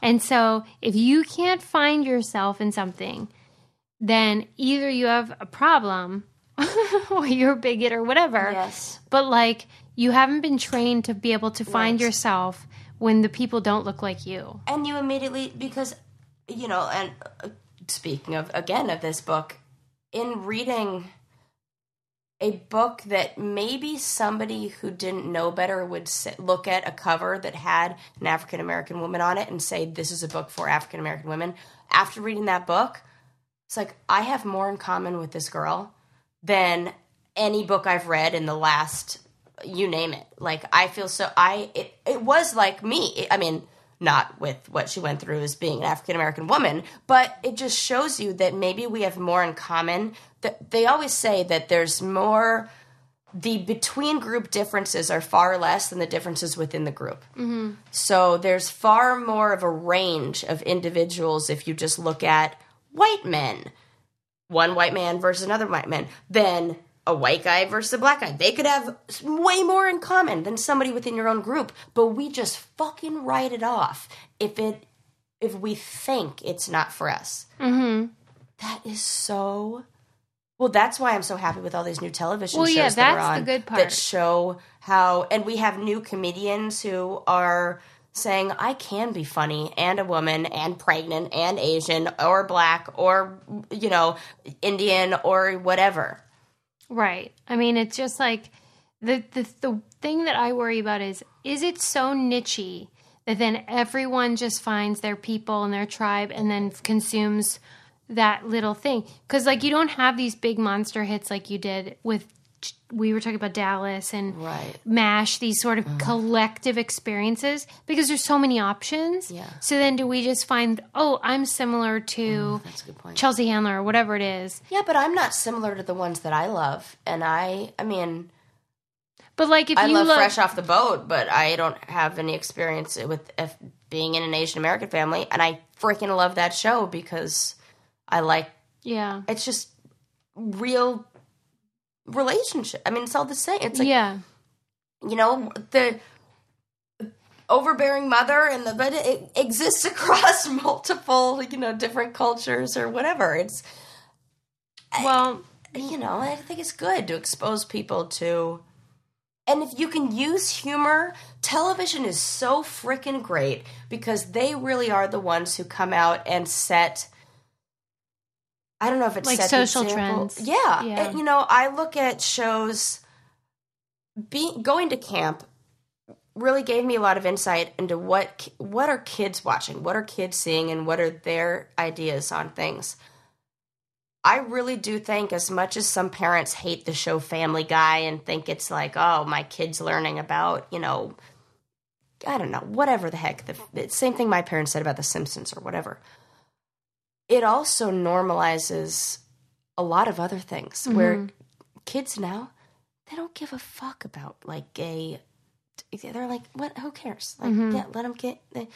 And so, if you can't find yourself in something, then either you have a problem or you're a bigot or whatever. Yes. But like, you haven't been trained to be able to find yourself when the people don't look like you. and you immediately because you know and uh, speaking of again of this book in reading a book that maybe somebody who didn't know better would sit, look at a cover that had an African American woman on it and say this is a book for African American women after reading that book it's like I have more in common with this girl than any book I've read in the last you name it. Like I feel so I it, it was like me. I mean, not with what she went through as being an African American woman, but it just shows you that maybe we have more in common. That they always say that there's more the between group differences are far less than the differences within the group. Mm-hmm. So there's far more of a range of individuals if you just look at white men, one white man versus another white man, than a white guy versus a black guy. They could have way more in common than somebody within your own group, but we just fucking write it off if it if we think it's not for us. Mm-hmm. That is so. Well, that's why I'm so happy with all these new television Well, shows yeah, that are that's the on that show how, and we have new comedians who are saying I can be funny and a woman and pregnant and Asian or black or you know Indian or whatever. Right. I mean, it's just like the the the thing that I worry about is is it so nichey that then everyone just finds their people and their tribe and then consumes that little thing? Because like you don't have these big monster hits like you did with. We were talking about Dallas and Right. MASH, these sort of uh-huh. collective experiences, because there's so many options. Yeah. So then, do we just find, oh, I'm similar to mm, That's a good point. Chelsea Handler or whatever it is? Yeah, but I'm not similar to the ones that I love, and I, I mean, But like, if I you love love, Fresh Off the Boat, but I don't have any experience with if being in an Asian American family, and I freaking love that show because I like yeah, it's just real relationship. I mean, it's all the same. It's like yeah. you know the overbearing mother and the but it exists across multiple you know different cultures or whatever. It's Well, you know, I think it's good to expose people to. And if you can use humor, television is so freaking great because they really are the ones who come out and set. I don't know if it's Like social trends. Yeah, Yeah. And, you know, I look at shows. Being going to camp really gave me a lot of insight into what what are kids watching, what are kids seeing, and what are their ideas on things. I really do think, as much as some parents hate the show Family Guy and think it's like, oh, my kid's learning about, you know, I don't know, whatever the heck. The, the same thing my parents said about The Simpsons or whatever. It also normalizes a lot of other things mm-hmm. where kids now, they don't give a fuck about like gay. They're like, what? Who cares? Like, mm-hmm. yeah, let them get. They,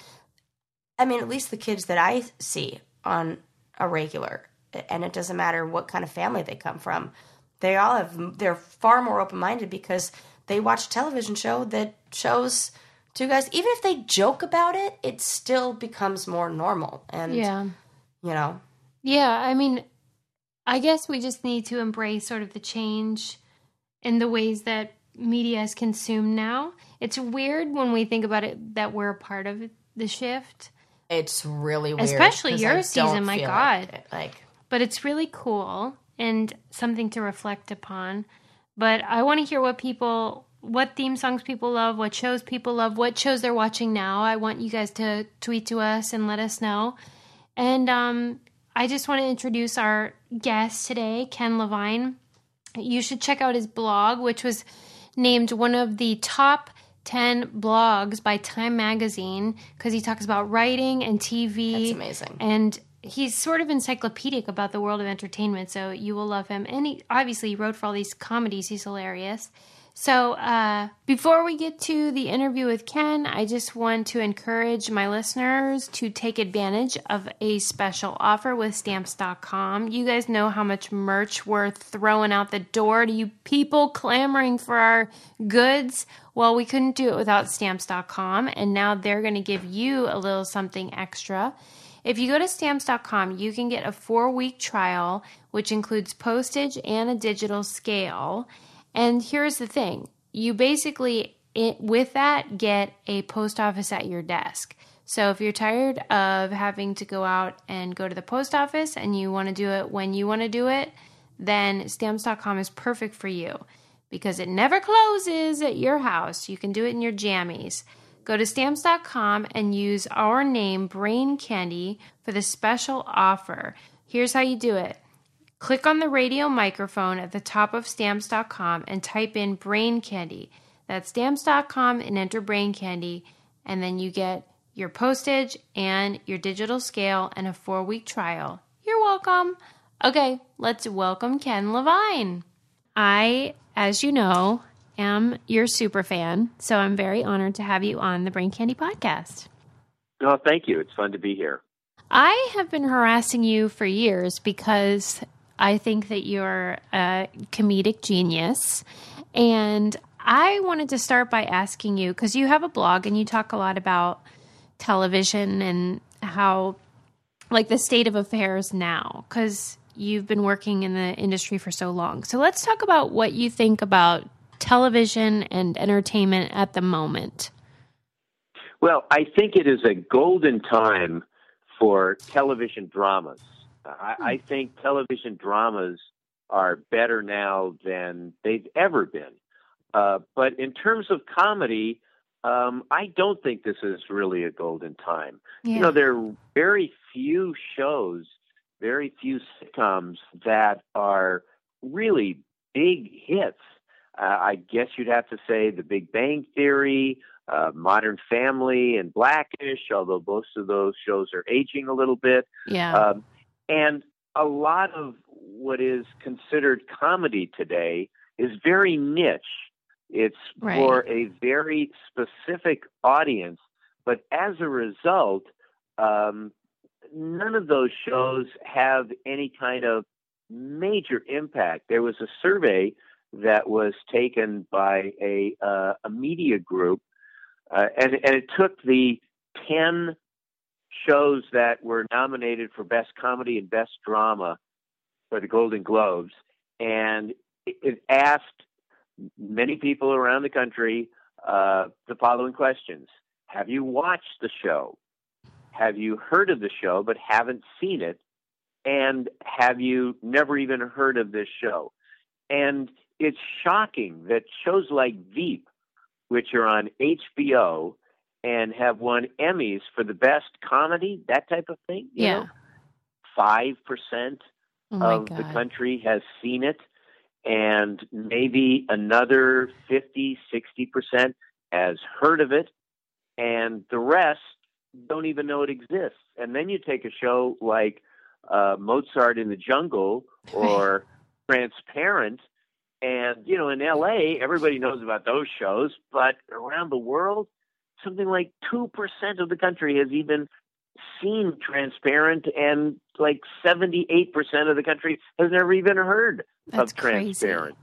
I mean, at least the kids that I see on a regular, and it doesn't matter what kind of family they come from, they all have, they're far more open minded because they watch a television show that shows two guys, even if they joke about it, it still becomes more normal. And, yeah, you know, yeah. I mean, I guess we just need to embrace sort of the change in the ways that media is consumed now. It's weird when we think about it that we're a part of the shift. it's really weird. Especially your I season, my God. Like, like but it's really cool and something to reflect upon. But I want to hear what people, what theme songs people love, what shows people love, what shows they're watching now. I want you guys to tweet to us and let us know. And um, I just want to introduce our guest today, Ken Levine. You should check out his blog, which was named one of the top 10 blogs by Time Magazine because he talks about writing and TV. That's amazing. And he's sort of encyclopedic about the world of entertainment, so you will love him. And he obviously he wrote for all these comedies. He's hilarious. So, uh, before we get to the interview with Ken, I just want to encourage my listeners to take advantage of a special offer with stamps.com. You guys know how much merch we're throwing out the door to you people clamoring for our goods. Well, we couldn't do it without stamps.com, and now they're going to give you a little something extra. If you go to stamps.com, you can get a four week trial, which includes postage and a digital scale. And here's the thing you basically, it, with that, get a post office at your desk. So if you're tired of having to go out and go to the post office and you want to do it when you want to do it, then stamps.com is perfect for you because it never closes at your house. You can do it in your jammies. Go to stamps.com and use our name, Brain Candy, for the special offer. Here's how you do it click on the radio microphone at the top of stamps.com and type in Brain Candy. That's stamps.com and enter Brain Candy, and then you get your postage and your digital scale and a four week trial. You're welcome. Okay, let's welcome Ken Levine. I, as you know, am your super fan, so I'm very honored to have you on the Brain Candy podcast. Oh, thank you. It's fun to be here. I have been harassing you for years because I think that you're a comedic genius. And I wanted to start by asking you because you have a blog and you talk a lot about television and how, like, the state of affairs now, because you've been working in the industry for so long. So let's talk about what you think about television and entertainment at the moment. Well, I think it is a golden time for television dramas. I, I think television dramas are better now than they've ever been. Uh, but in terms of comedy, um, I don't think this is really a golden time. Yeah. You know, there are very few shows, very few sitcoms that are really big hits. Uh, I guess you'd have to say The Big Bang Theory, uh, Modern Family, and Blackish, although most of those shows are aging a little bit. Yeah. Um, and a lot of what is considered comedy today is very niche. It's Right. for a very specific audience. But as a result, um, none of those shows have any kind of major impact. There was a survey that was taken by a, uh, a media group, uh, and, and it took the 10 shows that were nominated for Best Comedy and Best Drama for the Golden Globes, and it, asked many people around the country uh, the following questions: Have you watched the show? Have you heard of the show but haven't seen it? And have you never even heard of this show? And it's shocking that shows like Veep, which are on HBO and have won Emmys for the best comedy, that type of thing. you Yeah. Five percent oh of God. the country has seen it, and maybe another 50, 60% has heard of it, and the rest don't even know it exists. And then you take a show like uh, Mozart in the Jungle or Transparent, and, you know, in LA, everybody knows about those shows, but around the world, something like 2% of the country has even seen Transparent, and like 78% of the country has never even heard That's of crazy. Transparent.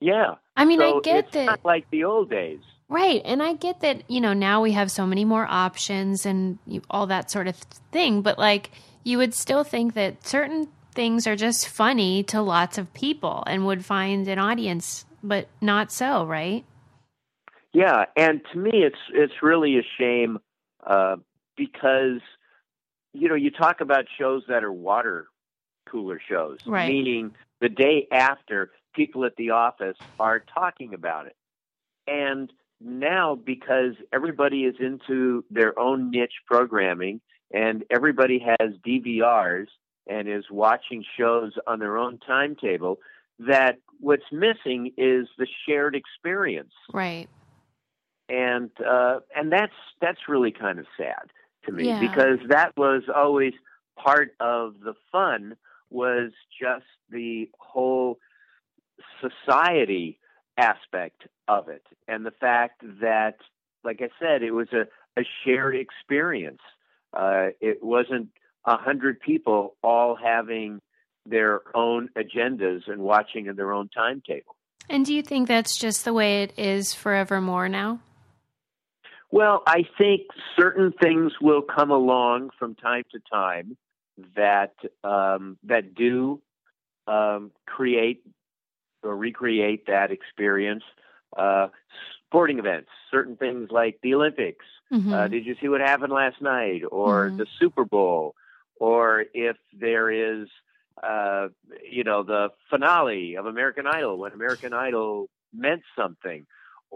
Yeah. I mean, so I get it's that. not like the old days. Right. And I get that, you know, now we have so many more options and you, all that sort of thing. But like, you would still think that certain things are just funny to lots of people and would find an audience, but not so, right? Yeah, and to me, it's it's really a shame uh, because you know you talk about shows that are water cooler shows, Right. meaning the day after people at the office are talking about it, and now because everybody is into their own niche programming and everybody has DVRs and is watching shows on their own timetable, that what's missing is the shared experience Right. And uh, and that's that's really kind of sad to me Yeah. because that was always part of the fun was just the whole society aspect of it, and the fact that, like I said, it was a, a shared experience. Uh, it wasn't a hundred people all having their own agendas and watching in their own timetable. And do you think that's just the way it is forevermore now? Well, I think certain things will come along from time to time that um, that do um, create or recreate that experience. Uh, sporting events, certain things like the Olympics. Mhm. Uh, did you see what happened last night? Or Mhm. the Super Bowl? Or if there is, uh, you know, the finale of American Idol when American Idol meant something.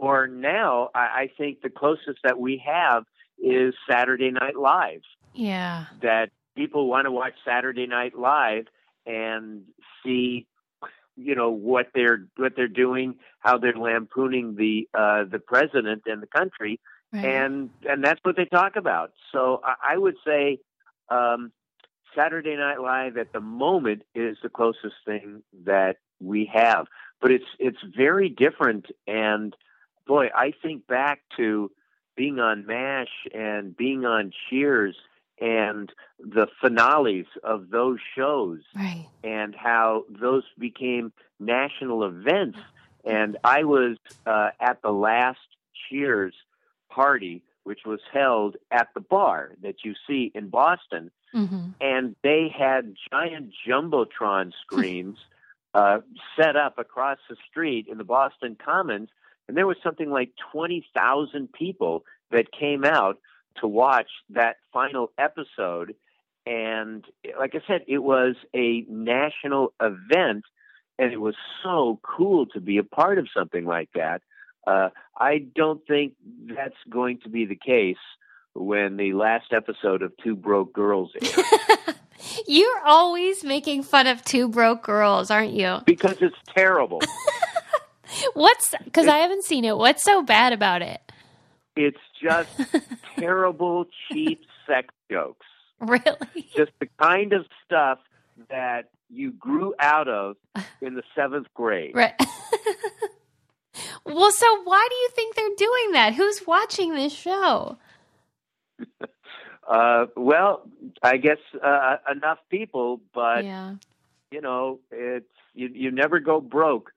Or now, I, I think the closest that we have is Saturday Night Live yeah. that people want to watch Saturday Night Live and see you know what they're what they're doing how they're lampooning the uh the president and the country Right. and and that's what they talk about so i, I would say um Saturday Night Live at the moment is the closest thing that we have but it's it's very different and boy I think back to being on MASH and being on Cheers and the finales of those shows right. and how those became national events. And I was uh, at the last Cheers party, which was held at the bar that you see in Boston, hmm and they had giant jumbotron screens uh, set up across the street in the Boston Commons, and there was something like twenty thousand people that came out to watch that final episode. And like I said, it was a national event, and it was so cool to be a part of something like that. Uh, I don't think that's going to be the case when the last episode of Two Broke Girls airs. You're always making fun of two broke girls, aren't you? because it's terrible. What's because I haven't seen it. What's so bad about it? It's just terrible, cheap sex jokes. Really? Just the kind of stuff that you grew out of in the seventh grade. Right. well, so why do you think they're doing that? Who's watching this show? Uh, well, I guess uh, enough people, but yeah. you know, it's you. You never go broke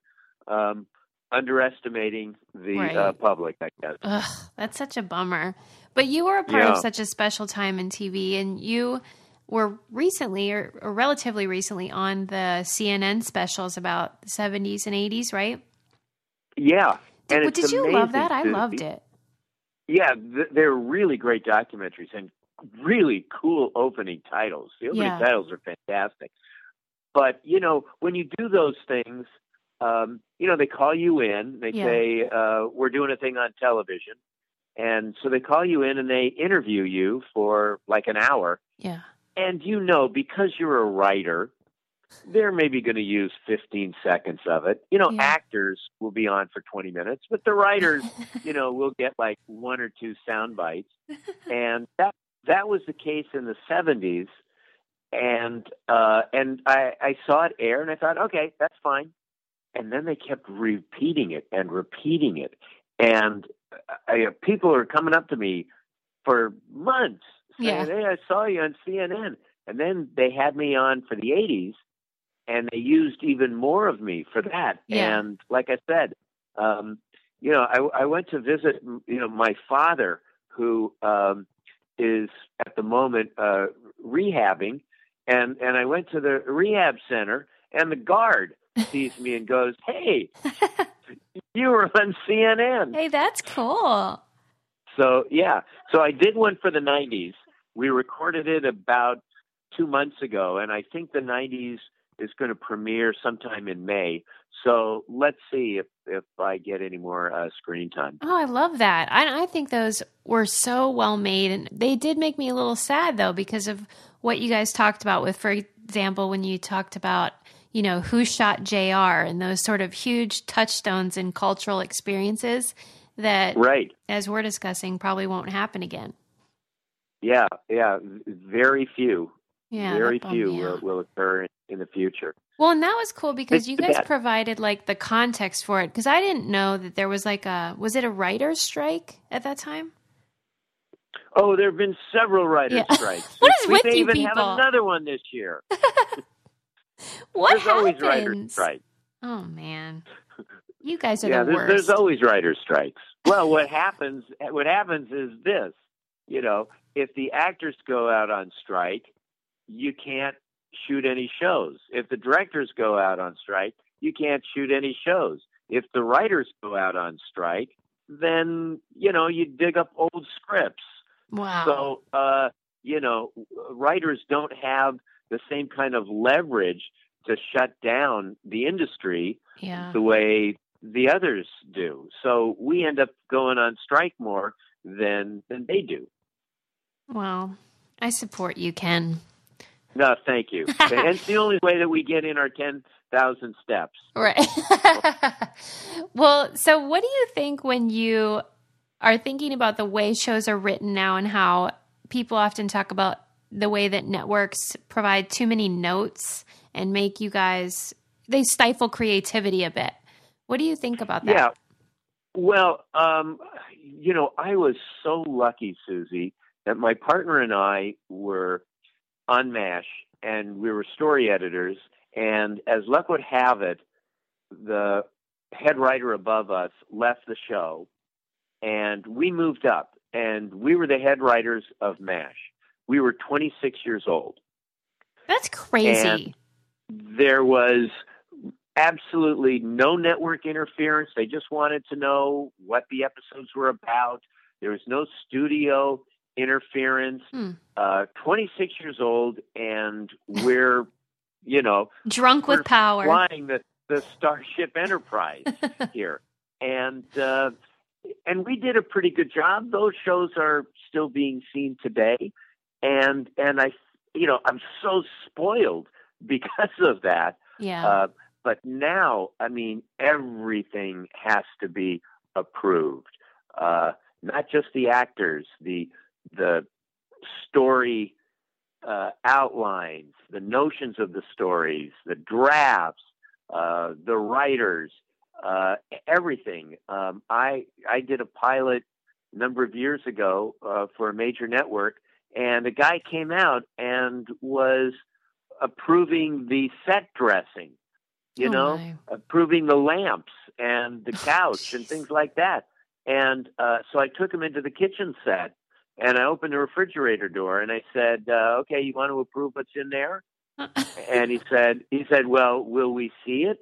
um, underestimating the Right. uh, public. I guess. Ugh, that's such a bummer. But you were a part Yeah. of such a special time in TV, and you were recently, or, or relatively recently, on the CNN specials about the 70s and 80s, right? Yeah. Did, did you love that? I loved it. Yeah, th- they're really great documentaries and really cool opening titles. The opening Yeah. titles are fantastic. But you know, when you do those things, um, you know, they call you in. They Yeah. say uh, we're doing a thing on television, and so they call you in and they interview you for like an hour. Yeah. And you know, because you're a writer, they're maybe going to use 15 seconds of it. You know, Yeah. actors will be on for 20 minutes, but the writers, you know, will get like one or two sound bites. And that that was the case in the 70s. And uh, and I, I saw it air, and I thought, okay, that's fine. And then they kept repeating it and repeating it, and I, people are coming up to me for months saying, Yeah. "Hey, I saw you on CNN." And then they had me on for the 80s, and they used even more of me for that. Yeah. And like I said, um, you know, I, I went to visit, you know, my father, who um, is at the moment uh, rehabbing, and and I went to the rehab center, and the guard sees me and goes, "Hey, you were on CNN." Hey, that's cool. So yeah, so I did one for the '90s. We recorded it about two months ago, and I think the '90s is going to premiere sometime in May. So let's see if if I get any more uh, screen time. Oh, I love that. I, I think those were so well made. And they did make me a little sad, though, because of what you guys talked about with, for example, when you talked about, you know, who shot JR and those sort of huge touchstones in cultural experiences that, Right? as we're discussing, probably won't happen again. Yeah, yeah. Very few, Yeah. very few will, will occur in, the future. Well, and that was cool because It's you guys bad. provided like the context for it because I didn't know that there was like a was it a writer's strike at that time? Oh, there have been several writers' Yeah. strikes. What is we with may you even people? have another one this year. What there's always happens? writers' strikes. Oh man, you guys are Yeah, the there's, worst. there's always writers' strikes. Well, what happens? What happens is this. You know, if the actors go out on strike, you can't shoot any shows. If the directors go out on strike, you can't shoot any shows. If the writers go out on strike, then you know you dig up old scripts. wow. So, uh, you know, writers don't have the same kind of leverage to shut down the industry yeah. the way the others do. So we end up going on strike more than than they do. Well, I support you, Ken. No, thank you. and it's the only way that we get in our ten thousand steps. Right. well, so what do you think when you are thinking about the way shows are written now and how people often talk about the way that networks provide too many notes and make you guys they stifle creativity a bit. What do you think about that? Yeah. Well, um, you know, I was so lucky, Susie, that my partner and I were on MASH and we were story editors. And as luck would have it, the head writer above us left the show and we moved up and we were the head writers of MASH. We were 26 years old. That's crazy. there was absolutely no network interference. They just wanted to know what the episodes were about. There was no studio interference. Hmm. Uh, 26 years old, and we're, you know, Drunk with power. flying the, the Starship Enterprise here. And, uh, and we did a pretty good job. Those shows are still being seen today. And, and I, you know, I'm so spoiled because of that. yeah. Uh, but now, I mean, everything has to be approved. Uh, not just the actors, the the story uh, outlines, the notions of the stories, the drafts, uh, the writers, uh, everything. Um, I I did a pilot a number of years ago uh, for a major network, and a guy came out and was approving the set dressing you Oh, know, my. approving the lamps and the couch and things like that. And uh, so I took him into the kitchen set and I opened the refrigerator door and I said, uh, "Okay, you want to approve what's in there?" And he said, "He said, well, will we see it?"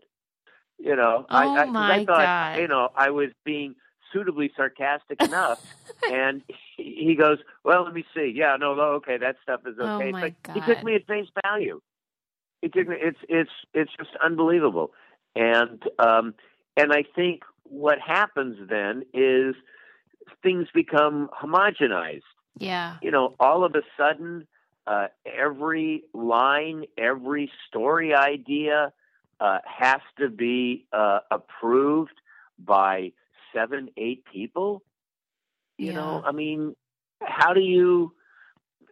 You know, I, Oh, I, 'cause my I thought, God. you know, I was being suitably sarcastic enough, and he goes, "Well, let me see. Yeah, no, no, okay, that stuff is Oh, okay." my but he took me at face value. He took me. It's it's it's just unbelievable, and um, and I think what happens then is things become homogenized yeah. you know, all of a sudden, uh, every line, every story idea uh, has to be uh, approved by seven, eight people. You know, I mean, how do you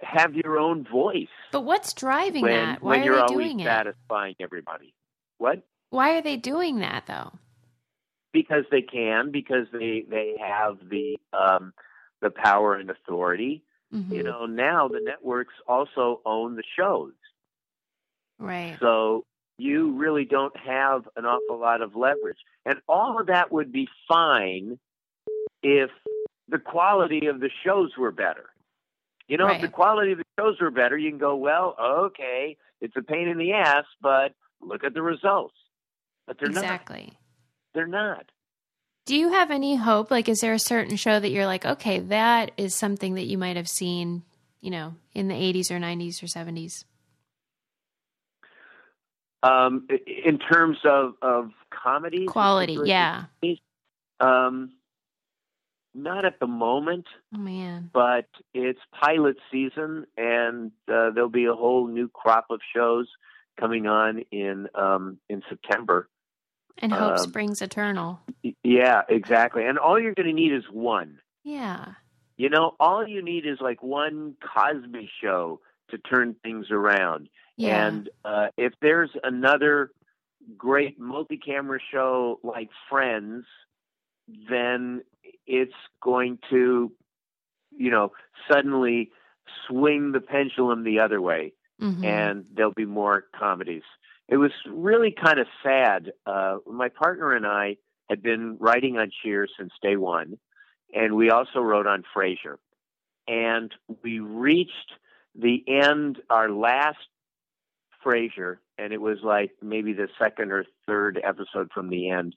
have your own voice But what's driving when, that? Why when you're are they always doing it? satisfying everybody? What? Why are they doing that though? Because they can, because they they have the um, the power and authority. Mhm. you know now the networks also own the shows right. so you really don't have an awful lot of leverage and all of that would be fine if the quality of the shows were better you know if the quality of the shows were better you can go well okay it's a pain in the ass but look at the results but they're not exactly. they're not Do you have any hope? Like, is there a certain show that you're like, okay, that is something that you might have seen, you know, in the 80s or 90s or 70s? Um in terms of of comedy Quality, yeah. um not at the moment Oh, man. but it's pilot season, and uh, there'll be a whole new crop of shows coming on in um, in September. And hope Um, springs eternal. Yeah, exactly. And all you're going to need is one. Yeah. You know, all you need is like one Cosby show to turn things around. Yeah. And uh, if there's another great multi-camera show like Friends, then it's going to, you know, suddenly swing the pendulum the other way, Mhm. and there'll be more comedies. It was really kind of sad. Uh, my partner and I had been writing on Cheers since day one, and we also wrote on Frasier. And we reached the end, our last Frasier, and it was like maybe the second or third episode from the end.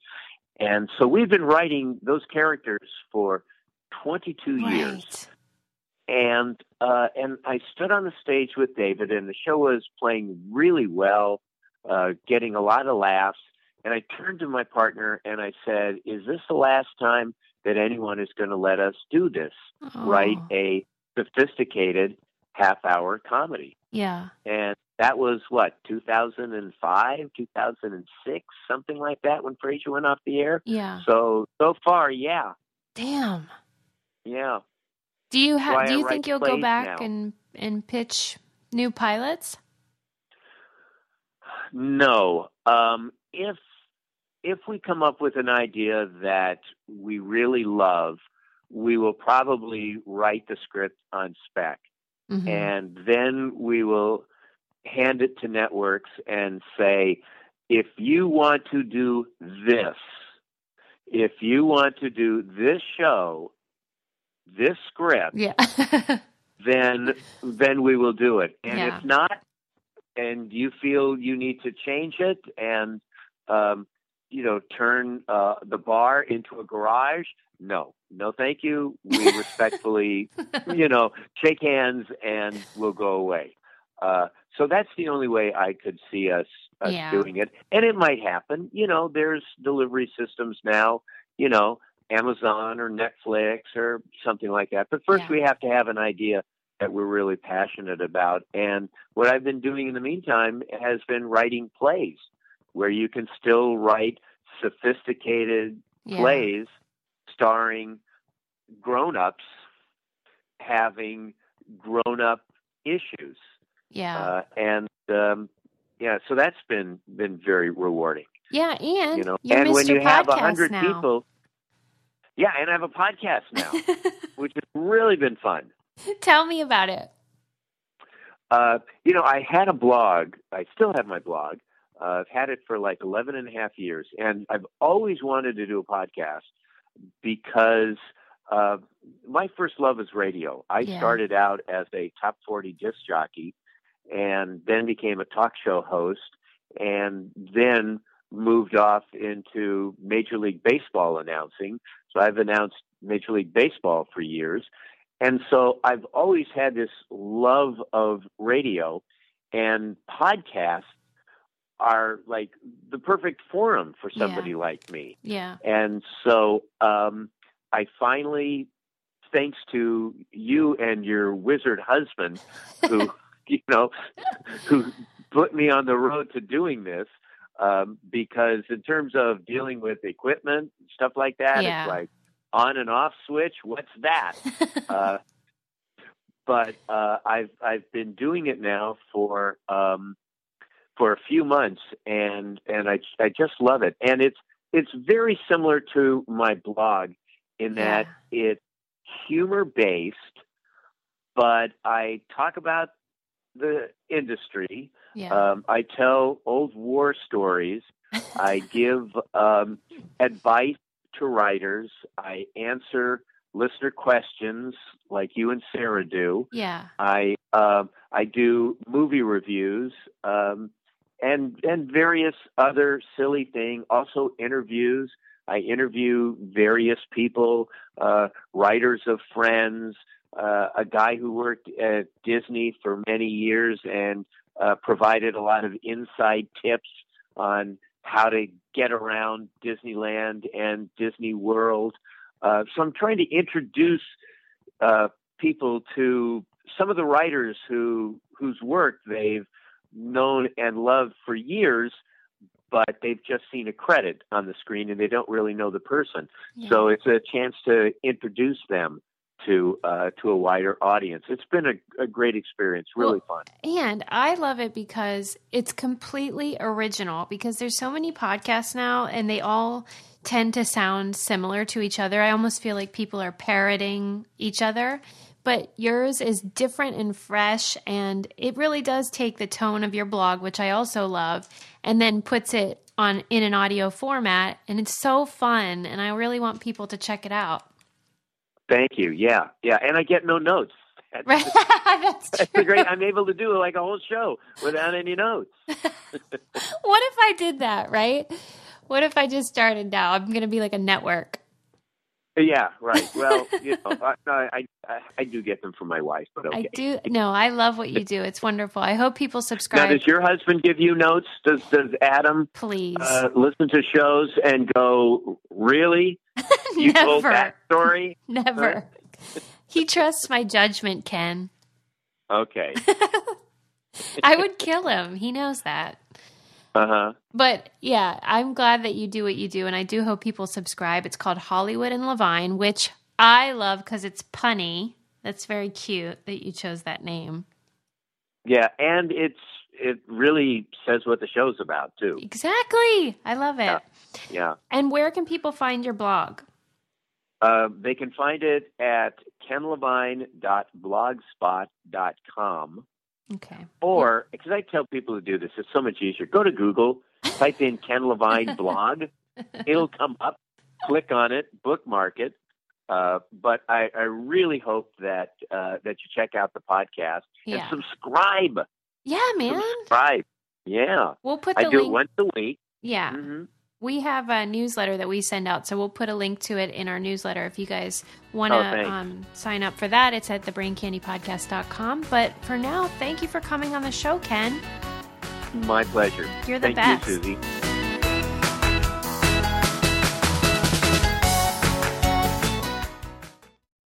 And so we've been writing those characters for 22 years and uh, and I stood on the stage with David, and the show was playing really well, uh, getting a lot of laughs. And I turned to my partner and I said, "Is this the last time that anyone is going to let us do this? Write Oh, a sophisticated half-hour comedy?" Yeah. And that was what 2005, 2006, something like that when Frasier went off the air. Yeah. So so far, yeah, Damn. yeah. Do you have? Do you think you'll go back now. and and pitch new pilots? No. Um, if if we come up with an idea that we really love, we will probably write the script on spec, Mhm. and then we will hand it to networks and say, if you want to do this, if you want to do this show, this script, Yeah. then then we will do it. And Yeah. if not, and you feel you need to change it and um, you know turn uh, the bar into a garage, no, no, thank you. We respectfully, you know, shake hands and we'll go away. Uh, so that's the only way I could see us, us Yeah. doing it, and it might happen. You know, there's delivery systems now. You know, Amazon or Netflix or something like that. But first, Yeah. we have to have an idea that we're really passionate about. And what I've been doing in the meantime has been writing plays where you can still write sophisticated yeah. plays starring grown-ups having grown-up issues. Yeah. Uh, and um, yeah, so that's been been very rewarding yeah. And you know you're and Mr. when you have a hundred people yeah and i have a podcast now which has really been fun Tell me about it. uh, you know i had a blog i still have my blog uh, i've had it for like 11 and a half years and i've always wanted to do a podcast because uh, my first love is radio i Yeah. started out as a top 40 disc jockey and then became a talk show host and then moved off into Major League Baseball announcing. So I've announced Major League Baseball for years. And so I've always had this love of radio and podcasts are like the perfect forum for somebody Yeah. like me. Yeah. And so um, I finally, thanks to you and your wizard husband, who you know, who put me on the road to doing this, um, because in terms of dealing with equipment stuff like that, Yeah. it's like on and off switch. What's that? uh, but uh, I've I've been doing it now for um, for a few months, and and I I just love it, and it's it's very similar to my blog in that it's humor based, but I talk about the industry. yeah. Um, I tell old war stories. I give um, advice to writers. I answer listener questions like you and Sarah do. yeah. I um, I do movie reviews um, and and various other silly thing. Also interviews. I interview various people, uh, writers of Friends, uh, a guy who worked at Disney for many years and uh, provided a lot of inside tips on how to get around Disneyland and Disney World. Uh, so I'm trying to introduce uh, people to some of the writers who whose work they've known and loved for years, but they've just seen a credit on the screen and they don't really know the person. yeah. So it's a chance to introduce them to uh, to a wider audience. It's been a, a great experience, really fun. And I love it because it's completely original because there's so many podcasts now and they all tend to sound similar to each other. I almost feel like people are parroting each other. But yours is different and fresh, and it really does take the tone of your blog, which I also love, and then puts it on in an audio format, and it's so fun. And I really want people to check it out. Thank you. Yeah, yeah, and I get no notes. That's, Right? That's that's great. I'm able to do like a whole show without any notes. What if I did that, right? What if I just started now? I'm going to be like a network. Yeah, right. Well, you know, I, I I I do get them from my wife, but okay. I do. No, I love what you do. It's wonderful. I hope people subscribe. Now, does your husband give you notes? Does Does Adam please. uh, listen to shows and go, "Really? You told Never. that story?" Never. he trusts my judgment, Ken. Okay. I would kill him. He knows that. Uh huh. But yeah, I'm glad that you do what you do, and I do hope people subscribe. It's called Hollywood and Levine, which I love because it's punny. That's very cute that you chose that name. Yeah, and it's it really says what the show's about too. Exactly. I love it. Yeah. Yeah. And where can people find your blog? Uh, they can find it at kenlevine.blogspot.com. Okay. Or, because I tell people to do this, it's so much easier. Go to Google, type in Ken Levine blog. It'll come up. Click on it, bookmark it. Uh, but I, I really hope that uh, that you check out the podcast Yeah. and subscribe. Yeah, man. Subscribe. Yeah, We'll put I the do link. it once a week. Yeah. hmm We have a newsletter that we send out, so we'll put a link to it in our newsletter if you guys want to Oh, um, sign up for that. It's at thebraincandypodcast.com. But for now, thank you for coming on the show, Ken. My pleasure. You're the Thank best. you, Susie.